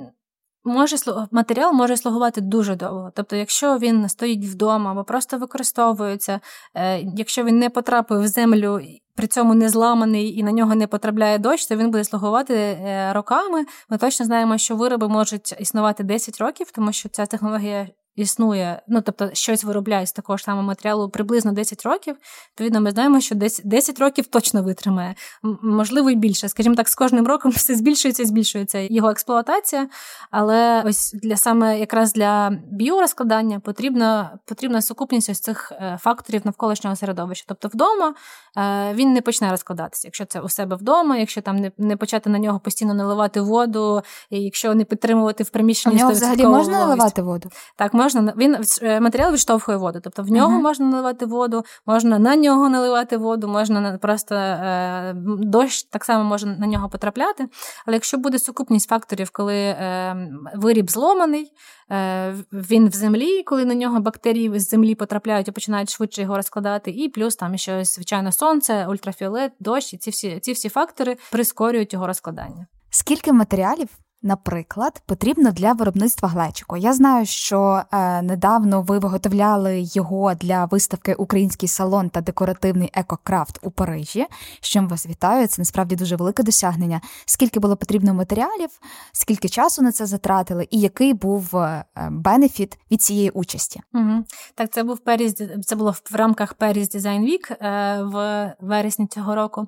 Може матеріал може слугувати дуже довго. Тобто, якщо він стоїть вдома або просто використовується, е, якщо він не потрапив в землю, при цьому не зламаний і на нього не потрапляє дощ, то він буде слугувати е, роками. Ми точно знаємо, що вироби можуть існувати 10 років, тому що ця технологія існує, ну тобто щось виробляють з такого ж самого матеріалу приблизно 10 років. Відповідно, ми знаємо, що десь 10 років точно витримає, можливо, і більше. Скажімо так, з кожним роком все збільшується і збільшується його експлуатація. Але ось для саме якраз для біорозкладання потрібна потрібна сукупність ось цих е, факторів навколишнього середовища. Тобто, вдома е, він не почне розкладатися, якщо це у себе вдома, якщо там не не почати на нього постійно наливати воду, і якщо не підтримувати в приміщенні. А нього взагалі можна наливати воду? Так, можна він е, матеріал відштовхує воду. Тобто в нього uh-huh. можна наливати воду, можна на нього наливати воду, можна просто е, дощ так само може на нього потрапляти. Але якщо буде сукупність факторів, коли е, виріб зломаний, е, він в землі, коли на нього бактерії з землі потрапляють і починають швидше його розкладати, і плюс там ще звичайно сонце, ультрафіолет, дощ, і ці всі ці всі фактори прискорюють його розкладання. Скільки матеріалів наприклад, потрібно для виробництва глечику. Я знаю, що е, недавно ви виготовляли його для виставки Український салон та декоративний екокрафт у Парижі. з чим вас вітаю. Це насправді дуже велике досягнення. Скільки було потрібно матеріалів, скільки часу на це затратили, і який був е, бенефіт від цієї участі? Угу. Так, це був Paris, це було в рамках Paris Design Week е, в вересні цього року.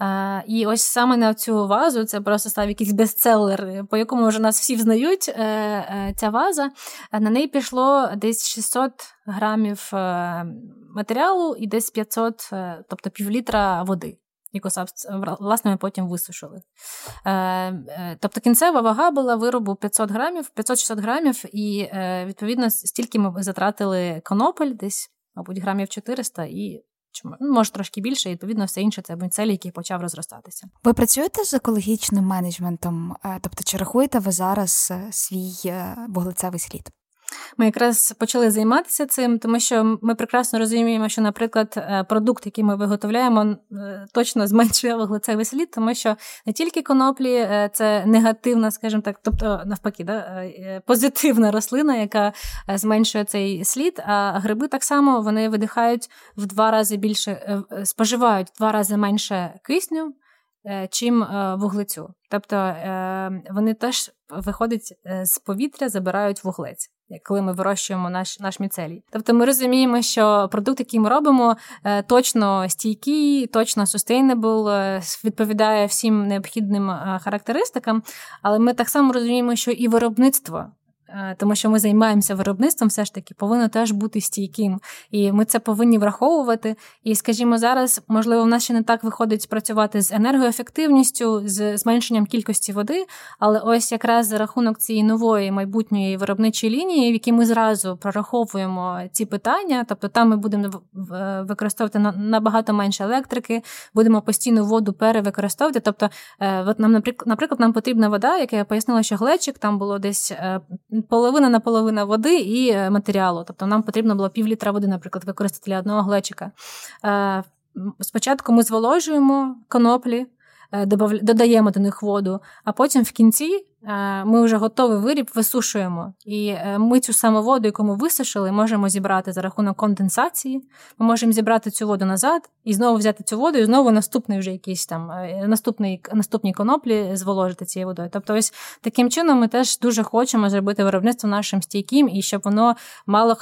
Е, і ось саме на цю вазу це просто став якийсь бестселер по якому вже нас всі взнають, е, е, ця ваза, на неї пішло десь 600 грамів е, матеріалу і десь 500, тобто півлітра води. Яку власне ми потім висушили. Тобто кінцева вага була виробу 500 грамів, 500-600 грамів, і відповідно стільки ми затратили конопель, десь, мабуть, грамів 400, і може трошки більше, і відповідно все інше це мицель, який почав розростатися. Ви працюєте з екологічним менеджментом? Е, тобто, чи рахуєте ви зараз е, свій е, вуглецевий слід? Ми якраз почали займатися цим, тому що ми прекрасно розуміємо, що, наприклад, е, продукт, який ми виготовляємо, е, точно зменшує вуглецевий слід, тому що не тільки коноплі е, це негативна, скажімо так, тобто навпаки, да, позитивна рослина, яка зменшує цей слід. А гриби так само вони видихають в два рази більше, споживають в два рази менше кисню. Чим вуглецю. Тобто вони теж виходять з повітря, забирають вуглець коли ми вирощуємо наш наш міцелій. Тобто ми розуміємо, що продукт, який ми робимо, е, точно стійкий, точно sustainable, е, відповідає всім необхідним е, характеристикам, але ми так само розуміємо, що і виробництво Е, тому що ми займаємося виробництвом, все ж таки повинно теж бути стійким. І ми це повинні враховувати. І, скажімо, зараз, можливо, в нас ще не так виходить працювати з енергоефективністю, з зменшенням кількості води, але ось якраз за рахунок цієї нової майбутньої виробничої лінії, в якій ми зразу прораховуємо ці питання, тобто там ми будемо використовувати набагато менше електрики, будемо постійно воду перевикористовувати. Тобто, е, от нам, наприклад, нам потрібна вода, яка я пояснила, що глечик там було десь е, половина на половина води і е, матеріалу. Тобто нам потрібно було пів літра води, наприклад, використати для одного глечика. Е, спочатку ми зволожуємо коноплі, е, додаємо до них воду, а потім в кінці ми вже готовий виріб висушуємо. І е, ми цю саму воду, яку ми висушили, можемо зібрати за рахунок конденсації. Ми можемо зібрати цю воду назад і знову взяти цю воду, і знову наступний вже якийсь там е, наступний, наступні коноплі зволожити цією водою. Тобто, ось таким чином ми теж дуже хочемо зробити виробництво нашим стійким і щоб воно мало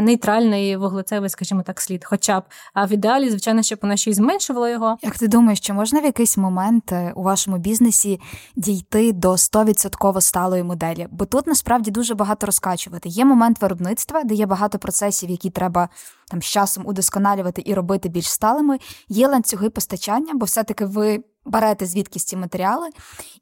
нейтральний вуглецевий, скажімо так, слід, хоча б. А в ідеалі, звичайно, щоб воно ще й зменшувало його. Як ти думаєш, чи можна в якийсь момент у вашому бізнесі дійти до 100% сталої моделі, бо тут насправді дуже багато розкачувати. Є момент виробництва, де є багато процесів, які треба там з часом удосконалювати і робити більш сталими. Є ланцюги постачання, бо все-таки ви берете звідкись ці матеріали,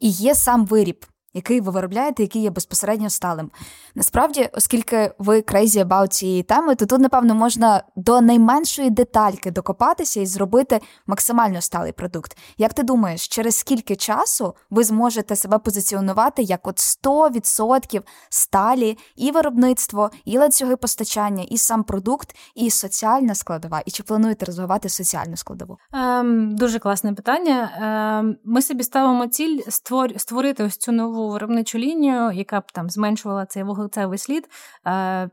і є сам виріб який ви виробляєте, який є безпосередньо сталим. Насправді, оскільки ви crazy about цієї теми, то тут, напевно, можна до найменшої детальки докопатися і зробити максимально сталий продукт. Як ти думаєш, через скільки часу ви зможете себе позиціонувати як от 100% сталі і виробництво, і ланцюги постачання, і сам продукт, і соціальна складова? І чи плануєте розвивати соціальну складову? Ем, Дуже класне питання. Ем, Ми собі ставимо ціль створити ось цю нову нову виробничу лінію, яка б там зменшувала цей вуглецевий слід е,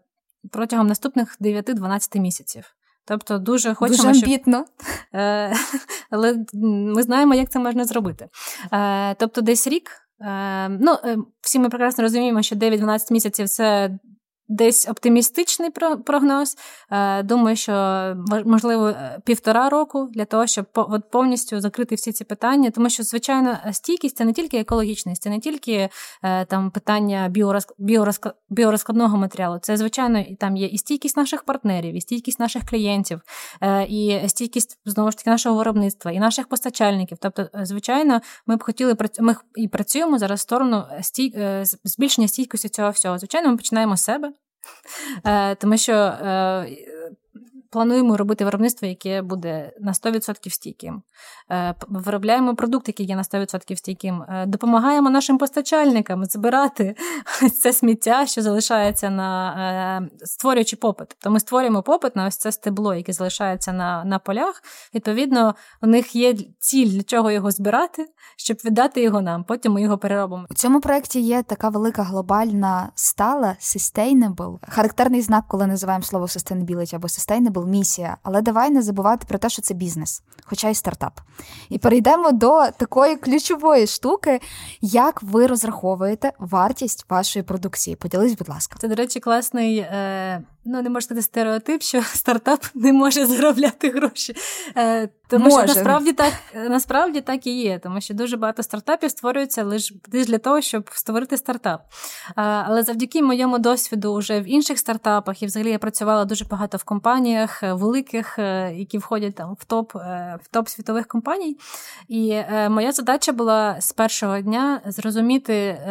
протягом наступних 9-12 місяців. Тобто дуже хочемо, Дуже амбітно. Щоб, е, але ми знаємо, як це можна зробити. Е, тобто, десь рік. Е, ну, е, Всі ми прекрасно розуміємо, що 9-12 місяців це десь оптимістичний прогноз. Е, думаю, що можливо е, півтора року для того, щоб повністю закрити всі ці питання, тому що, звичайно, стійкість це не тільки екологічність, це не тільки е, там питання біорозкладного матеріалу. Це звичайно і там є і стійкість наших партнерів, і стійкість наших клієнтів, і стійкість знову ж таки нашого виробництва, і наших постачальників. Тобто, звичайно, ми б хотіли ми і працюємо зараз в сторону стій... збільшення стійкості цього всього. Звичайно, ми починаємо з себе. Е, тому що е, плануємо робити виробництво, яке буде на 100% стійким. Е, виробляємо продукт, який є на 100% стійким. Допомагаємо нашим постачальникам збирати це сміття, що залишається на створюючи попит. То ми створюємо попит на ось це стебло, яке залишається на на полях. Відповідно, у них є ціль для чого його збирати, щоб віддати його нам. Потім ми його переробимо. У цьому проєкті є така велика глобальна стала sustainable. Характерний знак, коли називаємо слово sustainability або sustainable, місія. Але давай не забувати про те, що це бізнес, хоча й стартап. І перейдемо до такої ключової штуки, як ви розраховуєте вартість вашої продукції. Поділись, будь ласка. Це, до речі, класний. Е ну не можна сказати стереотип, що стартап не може заробляти гроші. Е, тому може. що насправді так насправді так і є, тому що дуже багато стартапів створюються лише для того, щоб створити стартап. Але завдяки моєму досвіду вже в інших стартапах, і взагалі я працювала дуже багато в компаніях е, великих, е, які входять там в топ в топ світових компаній. І моя задача була з першого дня зрозуміти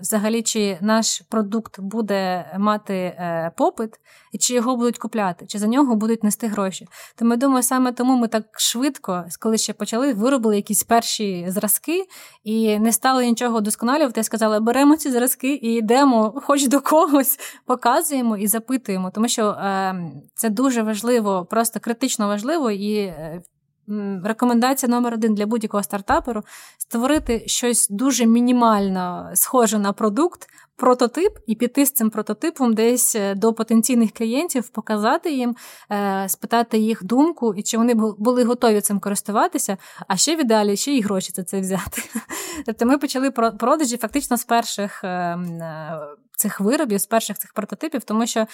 взагалі, чи наш продукт буде мати попит і чи його будуть купляти, чи за нього будуть нести гроші. Тому я думаю, саме тому ми так швидко, коли ще почали, виробили якісь перші зразки і не стали нічого удосконалювати. Сказали, беремо ці зразки і йдемо, хоч до когось, показуємо і запитуємо, тому що е, це дуже важливо, просто критично важливо і. Е, Рекомендація номер один для будь-якого стартаперу створити щось дуже мінімально схоже на продукт, прототип, і піти з цим прототипом десь е, до потенційних клієнтів, показати їм, е, спитати їх думку, і чи вони були готові цим користуватися, а ще в ідеалі ще й гроші за це взяти. Тобто ми почали продажі фактично з перших ем, е, цих виробів, з перших цих прототипів, тому що.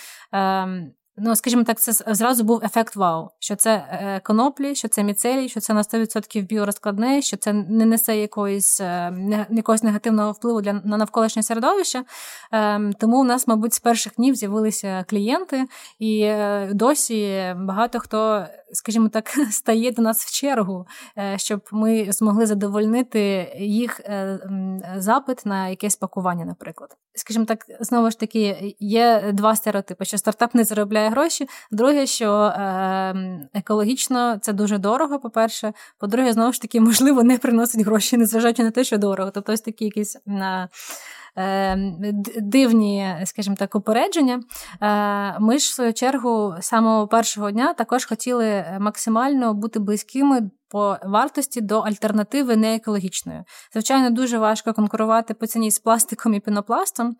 Ну, скажімо так, це зразу був ефект вау, що це е, коноплі, що це міцелій, що це на 100% біорозкладне, що це не несе якоїсь е, якогось негативного впливу для на навколишнє середовище. Ем, тому у нас, мабуть, з перших днів з'явилися клієнти, і е, досі багато хто, скажімо так, стає до нас в чергу, щоб ми змогли задовольнити їх запит на якесь пакування, наприклад. Скажімо так, знову ж таки, є два стереотипи: що стартап не заробляє заробляє гроші. Друге, що е, екологічно це дуже дорого, по-перше. По-друге, знову ж таки, можливо, не приносить гроші, незважаючи на те, що дорого. Тобто ось такі якісь. на ем, Дивні, скажімо так, упередження. Е, ми ж в свою чергу з самого першого дня також хотіли максимально бути близькими по вартості до альтернативи неекологічної. Звичайно, дуже важко конкурувати по ціні з пластиком і пінопластом, е,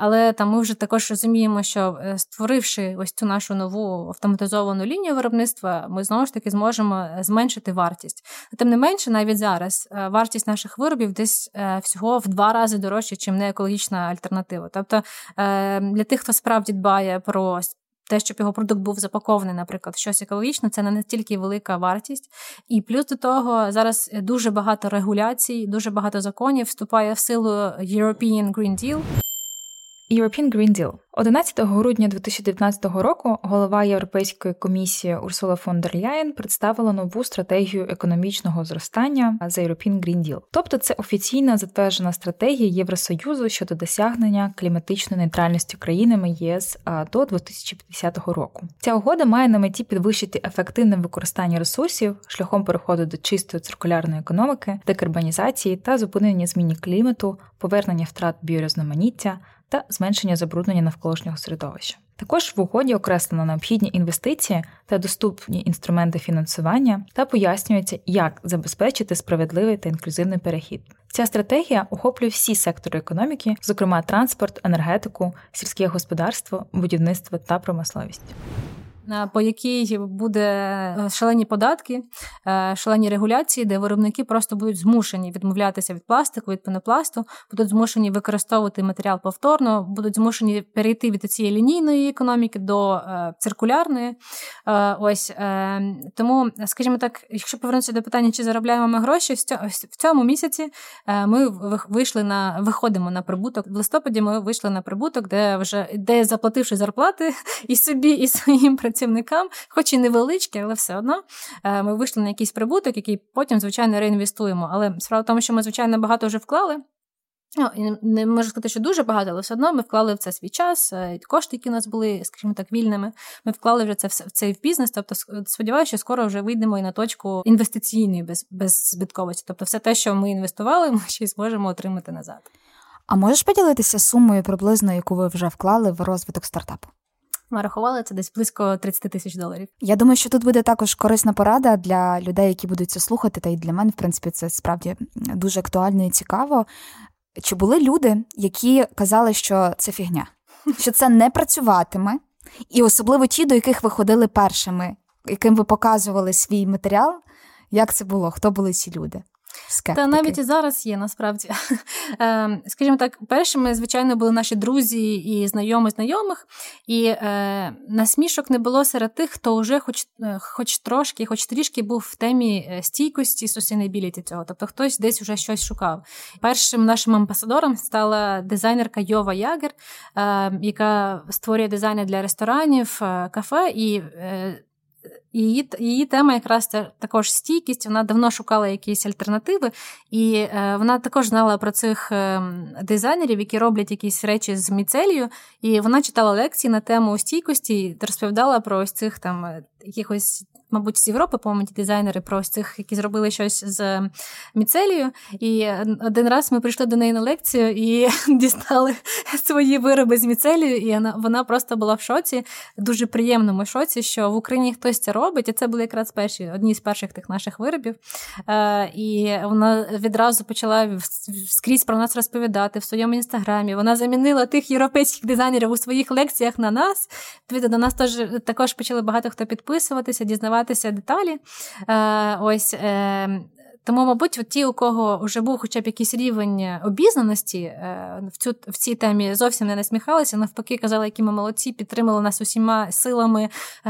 але там ми вже також розуміємо, що е, створивши ось цю нашу нову автоматизовану лінію виробництва, ми знову ж таки зможемо зменшити вартість. Тим не менше, навіть зараз е, вартість наших виробів десь всього в два рази дорожче, ніж неекологічна альтернатива. Тобто для тих, хто справді дбає про те, щоб його продукт був запакований, наприклад, щось екологічне, це не настільки велика вартість. І плюс до того, зараз дуже багато регуляцій, дуже багато законів вступає в силу European Green Deal. European Green Deal. 11 грудня 2019 року голова Європейської комісії Урсула фон дер Ляєн представила нову стратегію економічного зростання за European Green Deal. Тобто це офіційна затверджена стратегія Євросоюзу щодо досягнення кліматичної нейтральності країнами ЄС до 2050 року. Ця угода має на меті підвищити ефективне використання ресурсів шляхом переходу до чистої циркулярної економіки, декарбонізації та зупинення зміни клімату, повернення втрат біорізноманіття та зменшення забруднення навколишнього середовища. Також в угоді окреслено необхідні інвестиції та доступні інструменти фінансування та пояснюється, як забезпечити справедливий та інклюзивний перехід. Ця стратегія охоплює всі сектори економіки, зокрема транспорт, енергетику, сільське господарство, будівництво та промисловість. Е, по якій буде е, шалені податки, е, шалені регуляції, де виробники просто будуть змушені відмовлятися від пластику, від пенопласту, будуть змушені використовувати матеріал повторно, будуть змушені перейти від цієї лінійної економіки до циркулярної. Ось тому, скажімо так, якщо повернутися до питання, чи заробляємо ми гроші, в цьому місяці ми вийшли на виходимо на прибуток. В листопаді ми вийшли на прибуток, де вже де заплативши зарплати і собі, і своїм працівникам, працівникам, хоч і невеличкі, але все одно е, ми вийшли на якийсь прибуток, який потім, звичайно, реінвестуємо. Але справа в тому, що ми, звичайно, багато вже вклали. Ну, Не можу сказати, що дуже багато, але все одно ми вклали в це свій час, е, кошти, які у нас були, скажімо так, вільними. Ми вклали вже це в цей бізнес. Тобто, сподіваюся, що скоро вже вийдемо і на точку інвестиційної без, беззбитковості. Тобто, все те, що ми інвестували, ми ще й зможемо отримати назад. А можеш поділитися сумою приблизно, яку ви вже вклали в розвиток стартапу? Ми рахували це десь близько 30 тисяч доларів. Я думаю, що тут буде також корисна порада для людей, які будуть це слухати, та й для мене, в принципі, це справді дуже актуально і цікаво. Чи були люди, які казали, що це фігня, що це не працюватиме, і особливо ті, до яких ви ходили першими, яким ви показували свій матеріал? Як це було? Хто були ці люди? Скептики. Та навіть і зараз є насправді. Ем, скажімо так, першими, звичайно, були наші друзі і знайомі знайомих, і е, насмішок не було серед тих, хто вже хоч е, хоч трошки, хоч трішки був в темі е, стійкості sustainability цього. Тобто хтось десь вже щось шукав. Першим нашим амбасадором стала дизайнерка Йова Ягер, е, яка створює дизайни для ресторанів, кафе. і її її тема якраз також стійкість. Вона давно шукала якісь альтернативи, і е, вона також знала про цих е, дизайнерів, які роблять якісь речі з міцелію. І вона читала лекції на тему стійкості, розповідала про ось цих там е, якихось мабуть, з Європи, по-моєму, дизайнери про ось цих, які зробили щось з міцелію. І один раз ми прийшли до неї на лекцію і дістали свої вироби з міцелію, і вона просто була в шоці, дуже приємному шоці, що в Україні хтось це робить, і це були якраз перші одні з перших тих наших виробів. Е, І вона відразу почала скрізь про нас розповідати в своєму інстаграмі. Вона замінила тих європейських дизайнерів у своїх лекціях на нас. Відповідно, до нас теж також почали багато хто підписуватися, дізнаватися деталі. Е, ось е, тому, мабуть, от ті, у кого вже був хоча б якийсь рівень обізнаності е, в цю в цій темі зовсім не насміхалися, навпаки, казали, які ми молодці, підтримали нас усіма силами,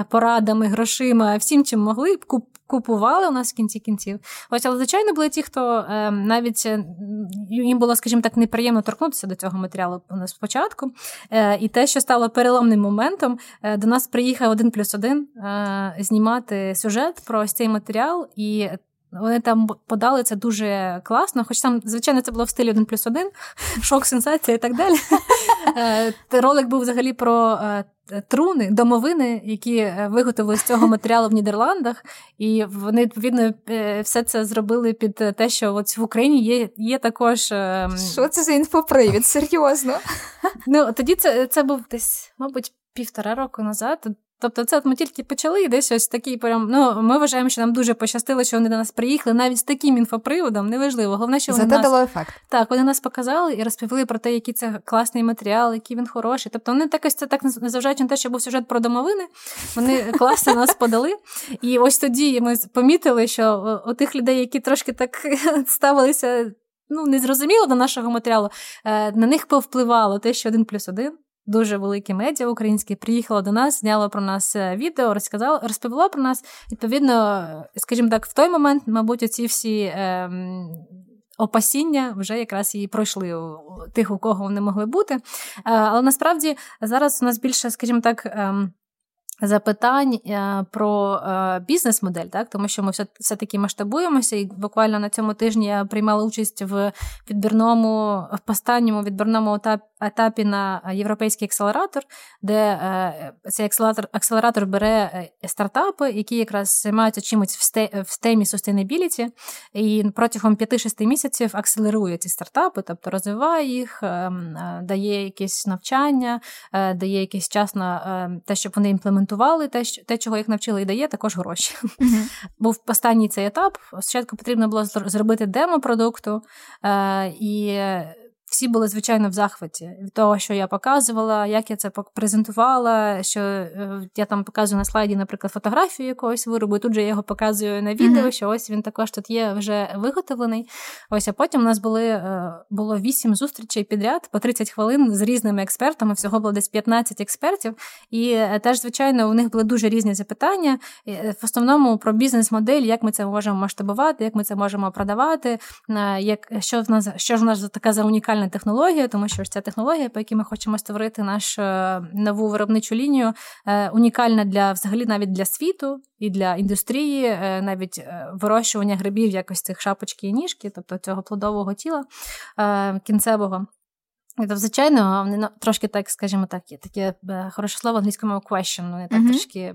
порадами, грошима, всім, чим могли, купували у нас в кінці кінців. Ось, але звичайно були ті, хто навіть їм було, скажімо так, неприємно торкнутися до цього матеріалу спочатку. І те, що стало переломним моментом, до нас приїхав один плюс один знімати сюжет про ось цей матеріал. і вони там подали це дуже класно, хоч там, звичайно, це було в стилі 1 плюс 1, шок, сенсація і так далі. Е, ролик був взагалі про е, труни, домовини, які е, виготовили з цього матеріалу в Нідерландах, і вони відповідно все це зробили під те, що от в Україні є є також. Що це за інфопривід? Серйозно? Ну тоді це це був десь, мабуть, півтора року назад. Тобто, це от ми тільки почали і десь ось такий прям. Ну ми вважаємо, що нам дуже пощастило, що вони до нас приїхали навіть з таким інфоприводом. Неважливо. Головне, що вони Зате нас... дало ефект. Так, вони нас показали і розповіли про те, який це класний матеріал, який він хороший. Тобто вони так ось це так незважаючи на те, що був сюжет про домовини. Вони класно нас подали. І ось тоді ми помітили, що у тих людей, які трошки так ставилися. Ну, незрозуміло до нашого матеріалу, е, на них повпливало те, що один плюс один дуже велике медіа українське приїхало до нас, зняло про нас е, відео, розказало, розповіло про нас. Відповідно, скажімо так, в той момент, мабуть, оці всі. Е, Опасіння вже якраз і пройшли у тих, у кого вони могли бути. Е, але насправді зараз у нас більше, скажімо так, ем, запитань е, про е, бізнес-модель, так тому що ми все таки масштабуємося, і буквально на цьому тижні я приймала участь в відбірному в останньому відбірному етапі на європейський акселератор, де е, цей акселератор акселератор бере стартапи, які якраз займаються чимось в темі sustainability, і протягом 5-6 місяців акселерує ці стартапи, тобто розвиває їх, дає якесь навчання, дає якийсь час на те, щоб вони імплементували те, що, те, чого їх навчили, і дає також гроші. Uh-huh. Був останній цей етап. Спочатку потрібно було зробити демо продукту, е, і всі були звичайно в захваті від того, що я показувала, як я це презентувала. Що е, я там показую на слайді, наприклад, фотографію якогось виробу. і Тут же я його показую на відео, uh-huh. що ось він також тут є вже виготовлений. Ось а потім у нас були е, було вісім зустрічей підряд по 30 хвилин з різними експертами. Всього було десь 15 експертів, і е, теж, звичайно, у них були дуже різні запитання. В основному про бізнес-модель, як ми це можемо масштабувати, як ми це можемо продавати, як що в нас що ж у нас така за унікальна унікальна технологія, тому що ця технологія, по якій ми хочемо створити нашу е, нову виробничу лінію, е, унікальна для взагалі навіть для світу і для індустрії, е, навіть вирощування грибів, якось цих шапочки і ніжки, тобто цього плодового тіла кінцевого. Тобто, звичайно, вони трошки так, скажімо так, є таке е, хороше слово англійською question, Вони так mm-hmm. трошки.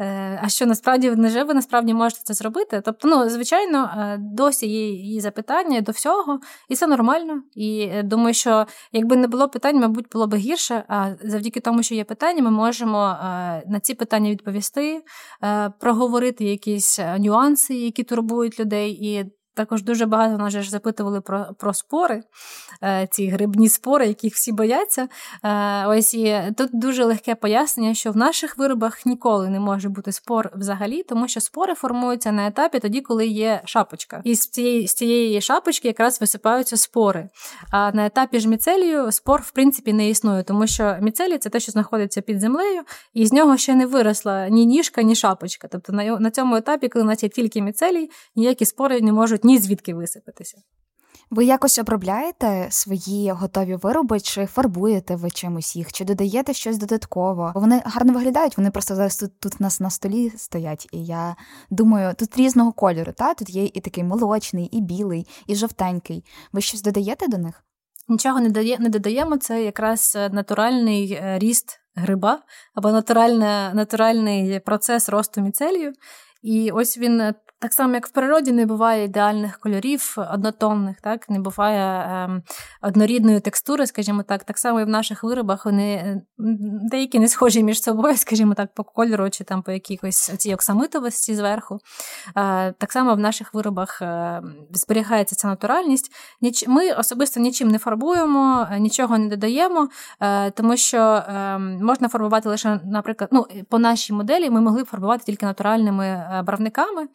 Е, а що насправді не ви насправді можете це зробити? Тобто, ну, звичайно, е, досі є її запитання до всього, і це нормально. І думаю, що якби не було питань, мабуть, було б гірше. А завдяки тому, що є питання, ми можемо на ці питання відповісти, проговорити якісь нюанси, які турбують людей. і також дуже багато нас ж запитували про про спори, е, ці грибні спори, яких всі бояться. Е, ось і тут дуже легке пояснення, що в наших виробах ніколи не може бути спор взагалі, тому що спори формуються на етапі тоді, коли є шапочка. І з цієї з цієї шапочки якраз висипаються спори. А на етапі ж міцелію спор в принципі не існує, тому що міцелій це те, що знаходиться під землею, і з нього ще не виросла ні ніжка, ні шапочка. Тобто на на цьому етапі, коли у нас є тільки міцелій, ніякі спори не можуть ні звідки висипатися. Ви якось обробляєте свої готові вироби, чи фарбуєте ви чимось їх, чи додаєте щось додатково? Вони гарно виглядають, вони просто зараз тут тут в нас на столі стоять. І я думаю, тут різного кольору. Та тут є і такий молочний, і білий, і жовтенький. Ви щось додаєте до них? Нічого не дає, не додаємо. Це якраз е, натуральний е, ріст гриба або натуральний процес росту міцелію. І ось він е, так само, як в природі не буває ідеальних кольорів, однотонних, так не буває ем, однорідної текстури, скажімо так. Так само і в наших виробах вони деякі не схожі між собою, скажімо так, по кольору чи там по якихось цій оксамитовості зверху. Е, так само в наших виробах е, зберігається ця натуральність. Ніч, ми особисто нічим не фарбуємо, нічого не додаємо, е, тому що е, можна фарбувати лише, наприклад, ну, по нашій моделі ми могли фарбувати тільки натуральними е, барвниками.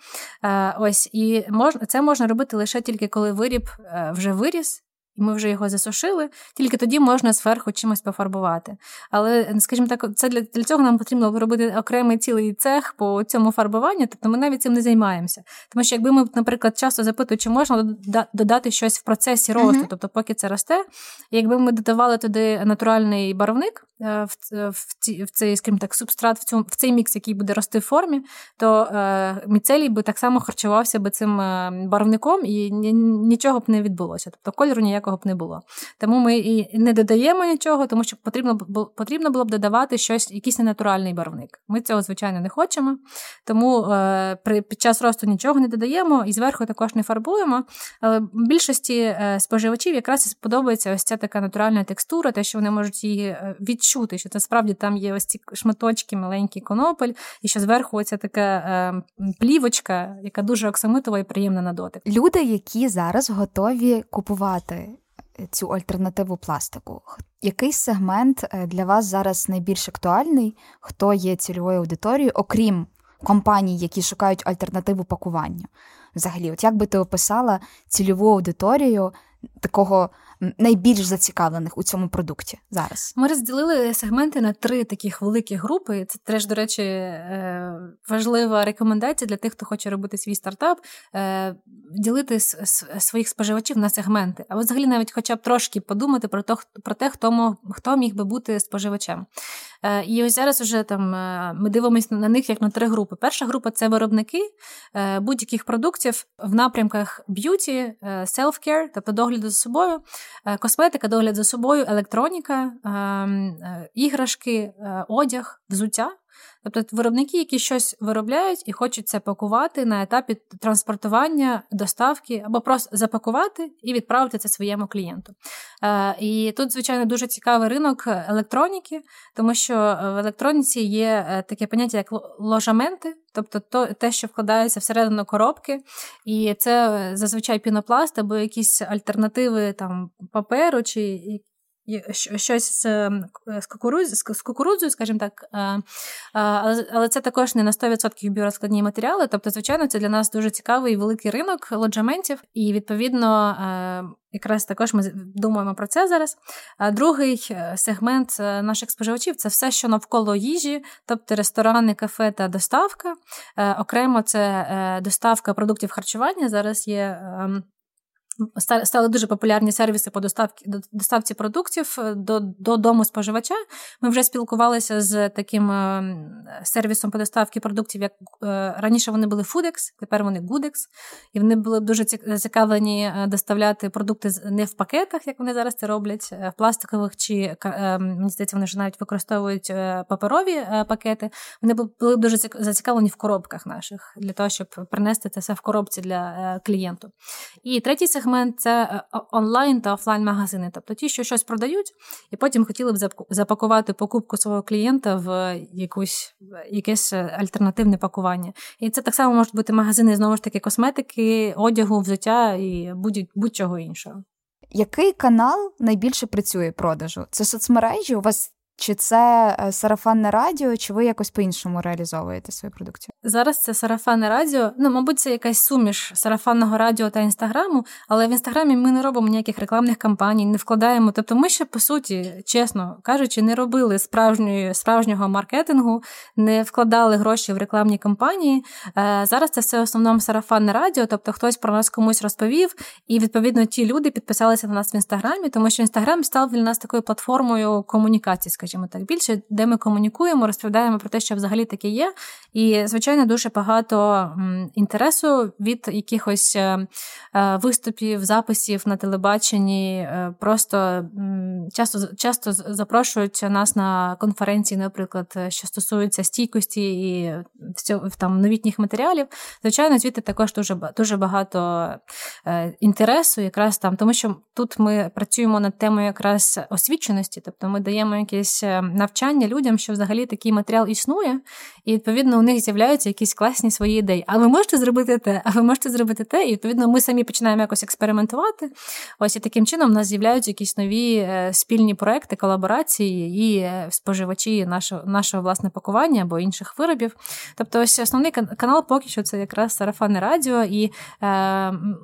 Е, ось і мож... це можна робити лише тільки коли виріб е, вже виріс, і ми вже його засушили, тільки тоді можна зверху чимось пофарбувати. Але, скажімо так, це для для цього нам потрібно робити окремий цілий цех по цьому фарбуванню, тобто ми навіть цим не займаємося. Тому що якби ми, наприклад, часто запитують, чи можна додати щось в процесі росту, uh-huh. тобто, поки це росте, якби ми додавали туди натуральний барвник е, в в, ці, в цей, скажімо так, субстрат, в цьому в цей мікс, який буде рости в формі, то е, міцелій би так само харчувався би цим е, барвником і нічого б не відбулося. Тобто кольору ніякого ніякого б не було. Тому ми і не додаємо нічого, тому що потрібно потрібно було б додавати щось, якийсь ненатуральний барвник. Ми цього, звичайно, не хочемо. Тому е, при під час росту нічого не додаємо і зверху також не фарбуємо. Але більшості е, споживачів якраз сподобається ось ця така натуральна текстура, те, що вони можуть її е, відчути, що це справді там є ось ці шматочки, маленький конопель, і що зверху оця така плівочка, яка дуже оксамитова і приємна на дотик. Люди, які зараз готові купувати цю альтернативу пластику. Який сегмент е, для вас зараз найбільш актуальний? Хто є цільовою аудиторією, окрім компаній, які шукають альтернативу пакуванню? Взагалі, от як би ти описала цільову аудиторію такого найбільш зацікавлених у цьому продукті зараз? Ми розділили сегменти на три таких великі групи. Це теж, до речі, е, важлива рекомендація для тих, хто хоче робити свій стартап, е, ділити своїх споживачів на сегменти, а взагалі навіть хоча б трошки подумати про те, про те, хто хто міг би бути споживачем. Е, і ось зараз вже там ми дивимося на них як на три групи. Перша група це виробники будь-яких продуктів в напрямках beauty, self-care, тобто догляду за собою. Е, косметика, догляд за собою, електроніка, ем, е, іграшки, е, одяг, взуття. Тобто виробники, які щось виробляють і хочуть це пакувати на етапі транспортування, доставки або просто запакувати і відправити це своєму клієнту. І тут, звичайно, дуже цікавий ринок електроніки, тому що в електроніці є таке поняття, як ложаменти, тобто то, те, що вкладається всередину коробки, і це зазвичай пінопласт або якісь альтернативи там паперу чи щось з з, кукуруз, з кукурудзою, скажімо так, але це також не на 100% біорозкладні матеріали. Тобто, звичайно, це для нас дуже цікавий і великий ринок лоджаментів, і відповідно. Якраз також ми думаємо про це зараз. Другий е, сегмент е, наших споживачів це все, що навколо їжі, тобто ресторани, кафе та доставка. Е, окремо це доставка продуктів харчування. Зараз є ем, Стали дуже популярні сервіси по доставці доставці продуктів е, до до дому споживача. Ми вже спілкувалися з таким е, сервісом по доставці продуктів, як е, раніше вони були Foodex, тепер вони Goodex. І вони були дуже зацікавлені доставляти продукти не в пакетах, як вони зараз це роблять, в пластикових чи мені здається, вони вже навіть використовують паперові пакети. Вони були дуже зацікавлені в коробках наших для того, щоб принести це все в коробці для клієнту. І третій сегмент це е, онлайн та офлайн-магазини, тобто ті, що щось продають, і потім хотіли б запакувати покупку свого клієнта в якусь якесь е, альтернативне пакування. І це так само можуть бути магазини знову ж таки косметики, одягу, взуття і будь-чого іншого. Який канал найбільше працює продажу? Це соцмережі? У вас Чи це е, сарафанне радіо, чи ви якось по-іншому реалізовуєте свою продукцію? Зараз це сарафанне радіо. Ну, мабуть, це якась суміш сарафанного радіо та інстаграму, але в інстаграмі ми не робимо ніяких рекламних кампаній, не вкладаємо. Тобто, ми ще по суті, чесно кажучи, не робили справжньої справжнього маркетингу, не вкладали гроші в рекламні кампанії. Е, зараз це все в основному сарафанне радіо, тобто хтось про нас комусь розповів, і відповідно ті люди підписалися на нас в інстаграмі, тому що інстаграм став для нас такою платформою комунікації скажімо так, більше, де ми комунікуємо, розповідаємо про те, що взагалі таке є. І, звичайно, дуже багато інтересу від якихось е, е, виступів, записів на телебаченні. Е, просто часто часто запрошують нас на конференції, наприклад, що стосуються стійкості і там новітніх матеріалів. Звичайно, звідти також дуже дуже багато інтересу, якраз там, тому що тут ми працюємо над темою якраз освіченості, тобто ми даємо якісь якесь е, навчання людям, що взагалі такий матеріал існує, і відповідно у них з'являються якісь класні свої ідеї. А ви можете зробити те, а ви можете зробити те, і відповідно ми самі починаємо якось експериментувати. Ось і таким чином у нас з'являються якісь нові е, спільні проекти, колаборації і е, споживачі нашого нашого власне пакування або інших виробів. Тобто, ось основний канал поки що це якраз сарафанне радіо, і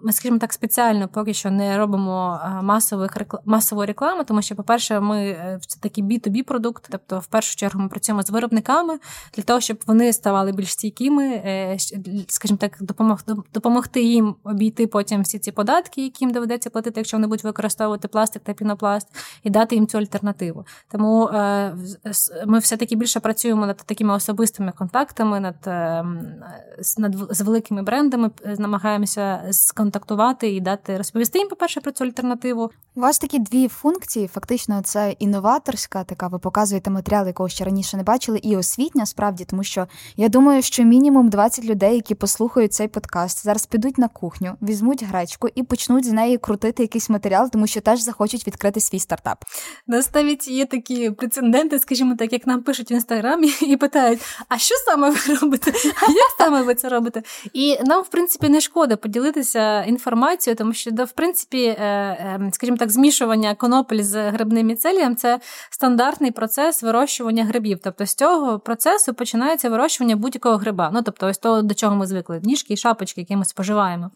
ми, скажімо так, спеціально поки що не робимо масових масової реклами, тому що, по-перше, ми це такі B2B продукт. Тобто, в першу чергу, ми працюємо з виробниками для того, щоб вони ставали більш стійкими, е, скажімо так, допомогти допомогти їм обійти потім всі ці податки, які їм доведеться платити, якщо вони будуть використовувати пластик та пінопласт, і дати їм цю альтернативу. Тому е, ми все таки більше працюємо над такими особистими контактами, над, е, над з великими брендами, намагаємося сконтактувати і дати розповісти їм, по перше, про цю альтернативу. У вас такі дві функції. Фактично, це інноваторська така ви показуєте матеріал, якого ще раніше не бачили, і освітня справді, тому що я думаю, що мінімум 20 людей, які послухають цей подкаст, зараз підуть на кухню, візьмуть гречку і почнуть з неї крутити якийсь матеріал, тому що теж захочуть відкрити свій стартап. Нас навіть є такі прецеденти, скажімо так, як нам пишуть в інстаграмі і питають: а що саме ви робите? А як саме ви це робите? І нам, в принципі, не шкода поділитися інформацією, тому що, в принципі, е, е, скажімо так, змішування конопель з грибним міцелієм – це стандартний процес вирощування грибів. Тобто з цього процесу починається вирощування будь-якого гриба. Ну тобто, ось того, до чого ми звикли, ніжки і шапочки, які ми споживаємо.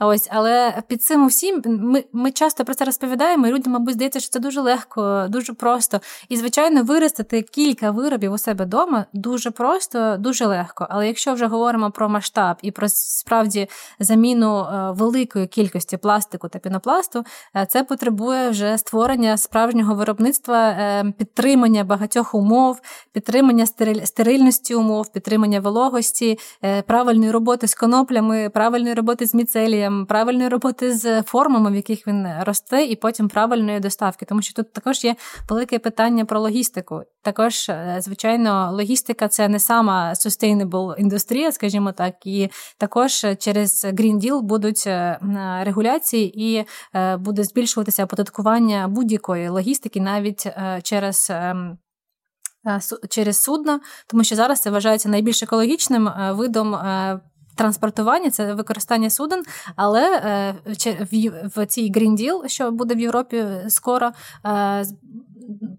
Ось, але під цим усім ми ми часто про це розповідаємо, і людям, мабуть, здається, що це дуже легко, дуже просто. І, звичайно, виростити кілька виробів у себе вдома дуже просто, дуже легко. Але якщо вже говоримо про масштаб і про справді заміну е, великої кількості пластику та пінопласту, е, це потребує вже створення справжнього виробництва е, підтримання багатьох умов, підтримання стерильності умов, підтримання вологості, е, правильної роботи з коноплями, правильної роботи з міцелієм, правильної роботи з формами, в яких він росте, і потім правильної доставки. Тому що тут також є велике питання про логістику. Також, е, звичайно, логістика це не сама sustainable індустрія, скажімо так, і також через Green Deal будуть е, регуляції і буде збільшуватися оподаткування будь-якої логістики, навіть через. Ем, через судна, тому що зараз це вважається найбільш екологічним е, видом е, транспортування, це використання суден, але е, в цій Green Deal, що буде в Європі скоро,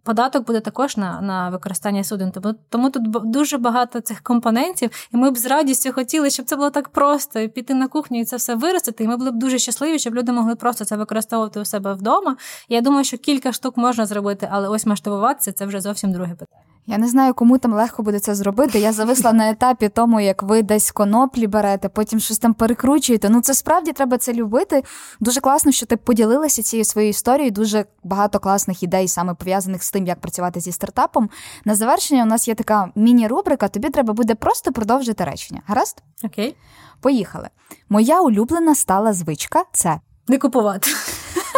податок буде також на на використання суден. Тому тому тут дуже багато цих компонентів, і ми б з радістю хотіли, щоб це було так просто і піти на кухню і це все виростити. І ми були б дуже щасливі, щоб люди могли просто це використовувати у себе вдома. Я думаю, що кілька штук можна зробити, але ось масштабуватися це вже зовсім друге питання. Я не знаю, кому там легко буде це зробити. Я зависла на етапі тому, як ви десь коноплі берете, потім щось там перекручуєте. Ну це справді треба це любити. Дуже класно, що ти поділилася цією своєю історією. Дуже багато класних ідей, саме пов'язаних з тим, як працювати зі стартапом. На завершення у нас є така міні-рубрика. Тобі треба буде просто продовжити речення. Гаразд? Окей. Поїхали. Моя улюблена стала звичка це не купувати.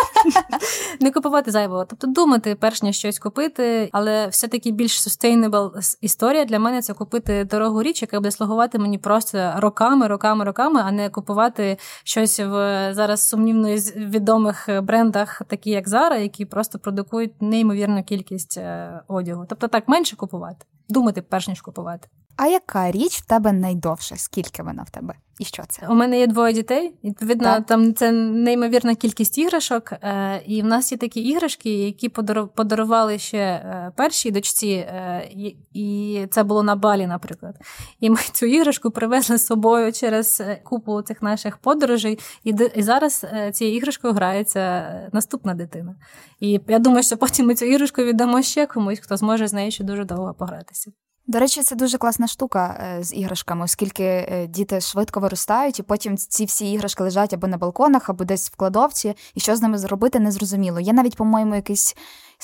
Не купувати зайвого. Тобто думати, перш ніж щось купити, але все-таки більш sustainable історія для мене це купити дорогу річ, яка буде слугувати мені просто роками, роками, роками, а не купувати щось в зараз сумнівно відомих брендах, такі як Zara, які просто продукують неймовірну кількість е, одягу. Тобто так менше купувати, думати перш ніж купувати. А яка річ в тебе найдовша? Скільки вона в тебе? І що це? У мене є двоє дітей. Відповідно, так. там це неймовірна кількість іграшок. Е, і в нас є такі іграшки, які подарували ще е, першій дочці, е, і це було на балі, наприклад. І ми цю іграшку привезли з собою через купу цих наших подорожей. І і зараз цією іграшкою грається наступна дитина. І я думаю, що потім ми цю іграшку віддамо ще комусь, хто зможе з нею ще дуже довго погратися. До речі, це дуже класна штука е, з іграшками, оскільки е, діти швидко виростають, і потім ці всі іграшки лежать або на балконах, або десь в кладовці, і що з ними зробити, незрозуміло. Є навіть, по-моєму, якийсь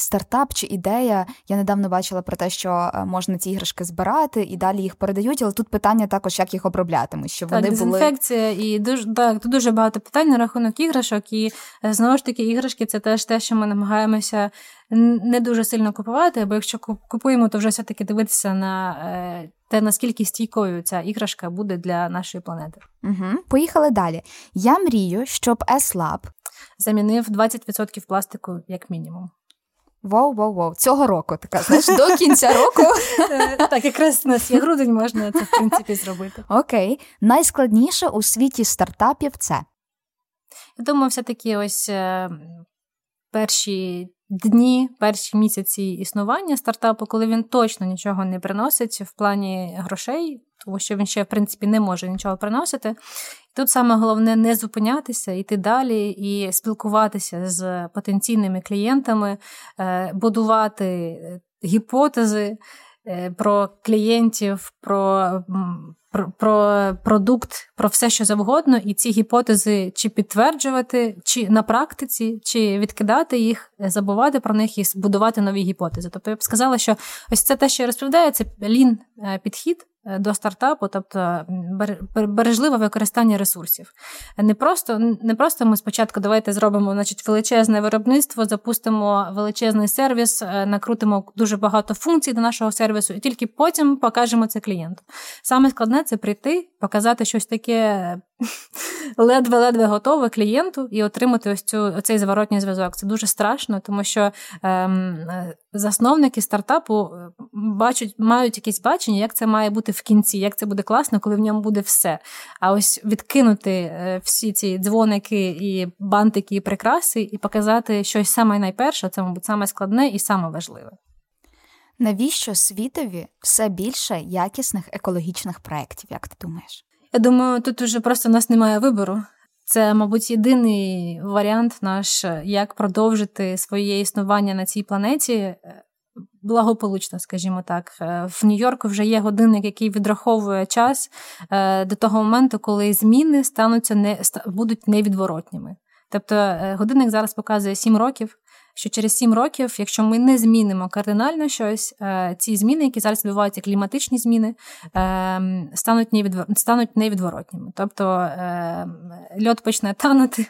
стартап чи ідея. Я недавно бачила про те, що е, можна ці іграшки збирати і далі їх передають. Але тут питання також, як їх оброблятимуть. Що вони так, дезінфекція були... і дуже так, тут дуже багато питань на рахунок іграшок. І знову ж таки, іграшки це теж те, що ми намагаємося не дуже сильно купувати, бо якщо купуємо, то вже все-таки дивитися на е, те, наскільки стійкою ця іграшка буде для нашої планети. Угу. Поїхали далі. Я мрію, щоб S-Lab замінив 20% пластику як мінімум. Воу, воу, воу. Цього року така знаєш, до кінця року. Е, так, якраз у нас є грудень, можна це в принципі зробити. Окей. Найскладніше у світі стартапів це. Я думаю, все-таки ось е, перші дні, перші місяці існування стартапу, коли він точно нічого не приносить в плані грошей, тому що він ще в принципі не може нічого приносити. Тут саме головне не зупинятися, йти далі і спілкуватися з потенційними клієнтами, е, будувати е, гіпотези е, про клієнтів, про про, про продукт, про все, що завгодно, і ці гіпотези чи підтверджувати, чи на практиці, чи відкидати їх, забувати про них і будувати нові гіпотези. Тобто я б сказала, що ось це те, що я розповідаю, це лін підхід. Е, до стартапу, тобто бережливе використання ресурсів. Не просто не просто ми спочатку давайте зробимо значить, величезне виробництво, запустимо величезний сервіс, е, накрутимо дуже багато функцій до нашого сервісу, і тільки потім покажемо це клієнту. Саме складне це прийти, показати щось таке ледве-ледве готове клієнту і отримати ось цю оцей зворотній зв'язок. Це дуже страшно, тому що ем, е, засновники стартапу бачать, мають якесь бачення, як це має бути в кінці, як це буде класно, коли в ньому буде все. А ось відкинути е, всі ці дзвоники і бантики, і прикраси, і показати щось саме найперше, це, мабуть, саме складне і саме важливе. Навіщо світові все більше якісних екологічних проєктів, як ти думаєш? Я думаю, тут уже просто у нас немає вибору. Це, мабуть, єдиний варіант наш, як продовжити своє існування на цій планеті благополучно, скажімо так. Е, в Нью-Йорку вже є годинник, який відраховує час е, до того моменту, коли зміни стануться не будуть невідворотніми. Тобто е, годинник зараз показує 7 років. Що через 7 років, якщо ми не змінимо кардинально щось, ці зміни, які зараз відбуваються, кліматичні зміни, стануть невідвор... стануть невідворотніми. Тобто льод почне танути,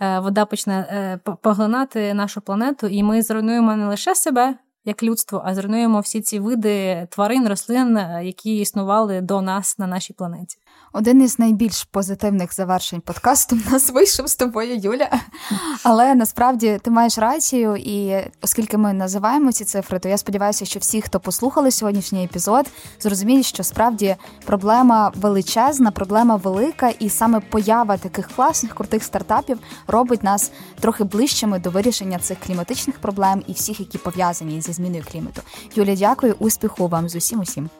вода почне поглинати нашу планету, і ми зруйнуємо не лише себе, як людство, а зруйнуємо всі ці види тварин, рослин, е, які існували до нас на нашій планеті. Один із найбільш позитивних завершень подкасту в нас вийшов з тобою, Юля. Але насправді ти маєш рацію, і оскільки ми називаємо ці цифри, то я сподіваюся, що всі, хто послухали сьогоднішній епізод, зрозуміють, що справді проблема величезна, проблема велика, і саме поява таких класних крутих стартапів робить нас трохи ближчими до вирішення цих кліматичних проблем і всіх, які пов'язані зі зміною клімату. Юля, дякую, успіху вам з усім усім.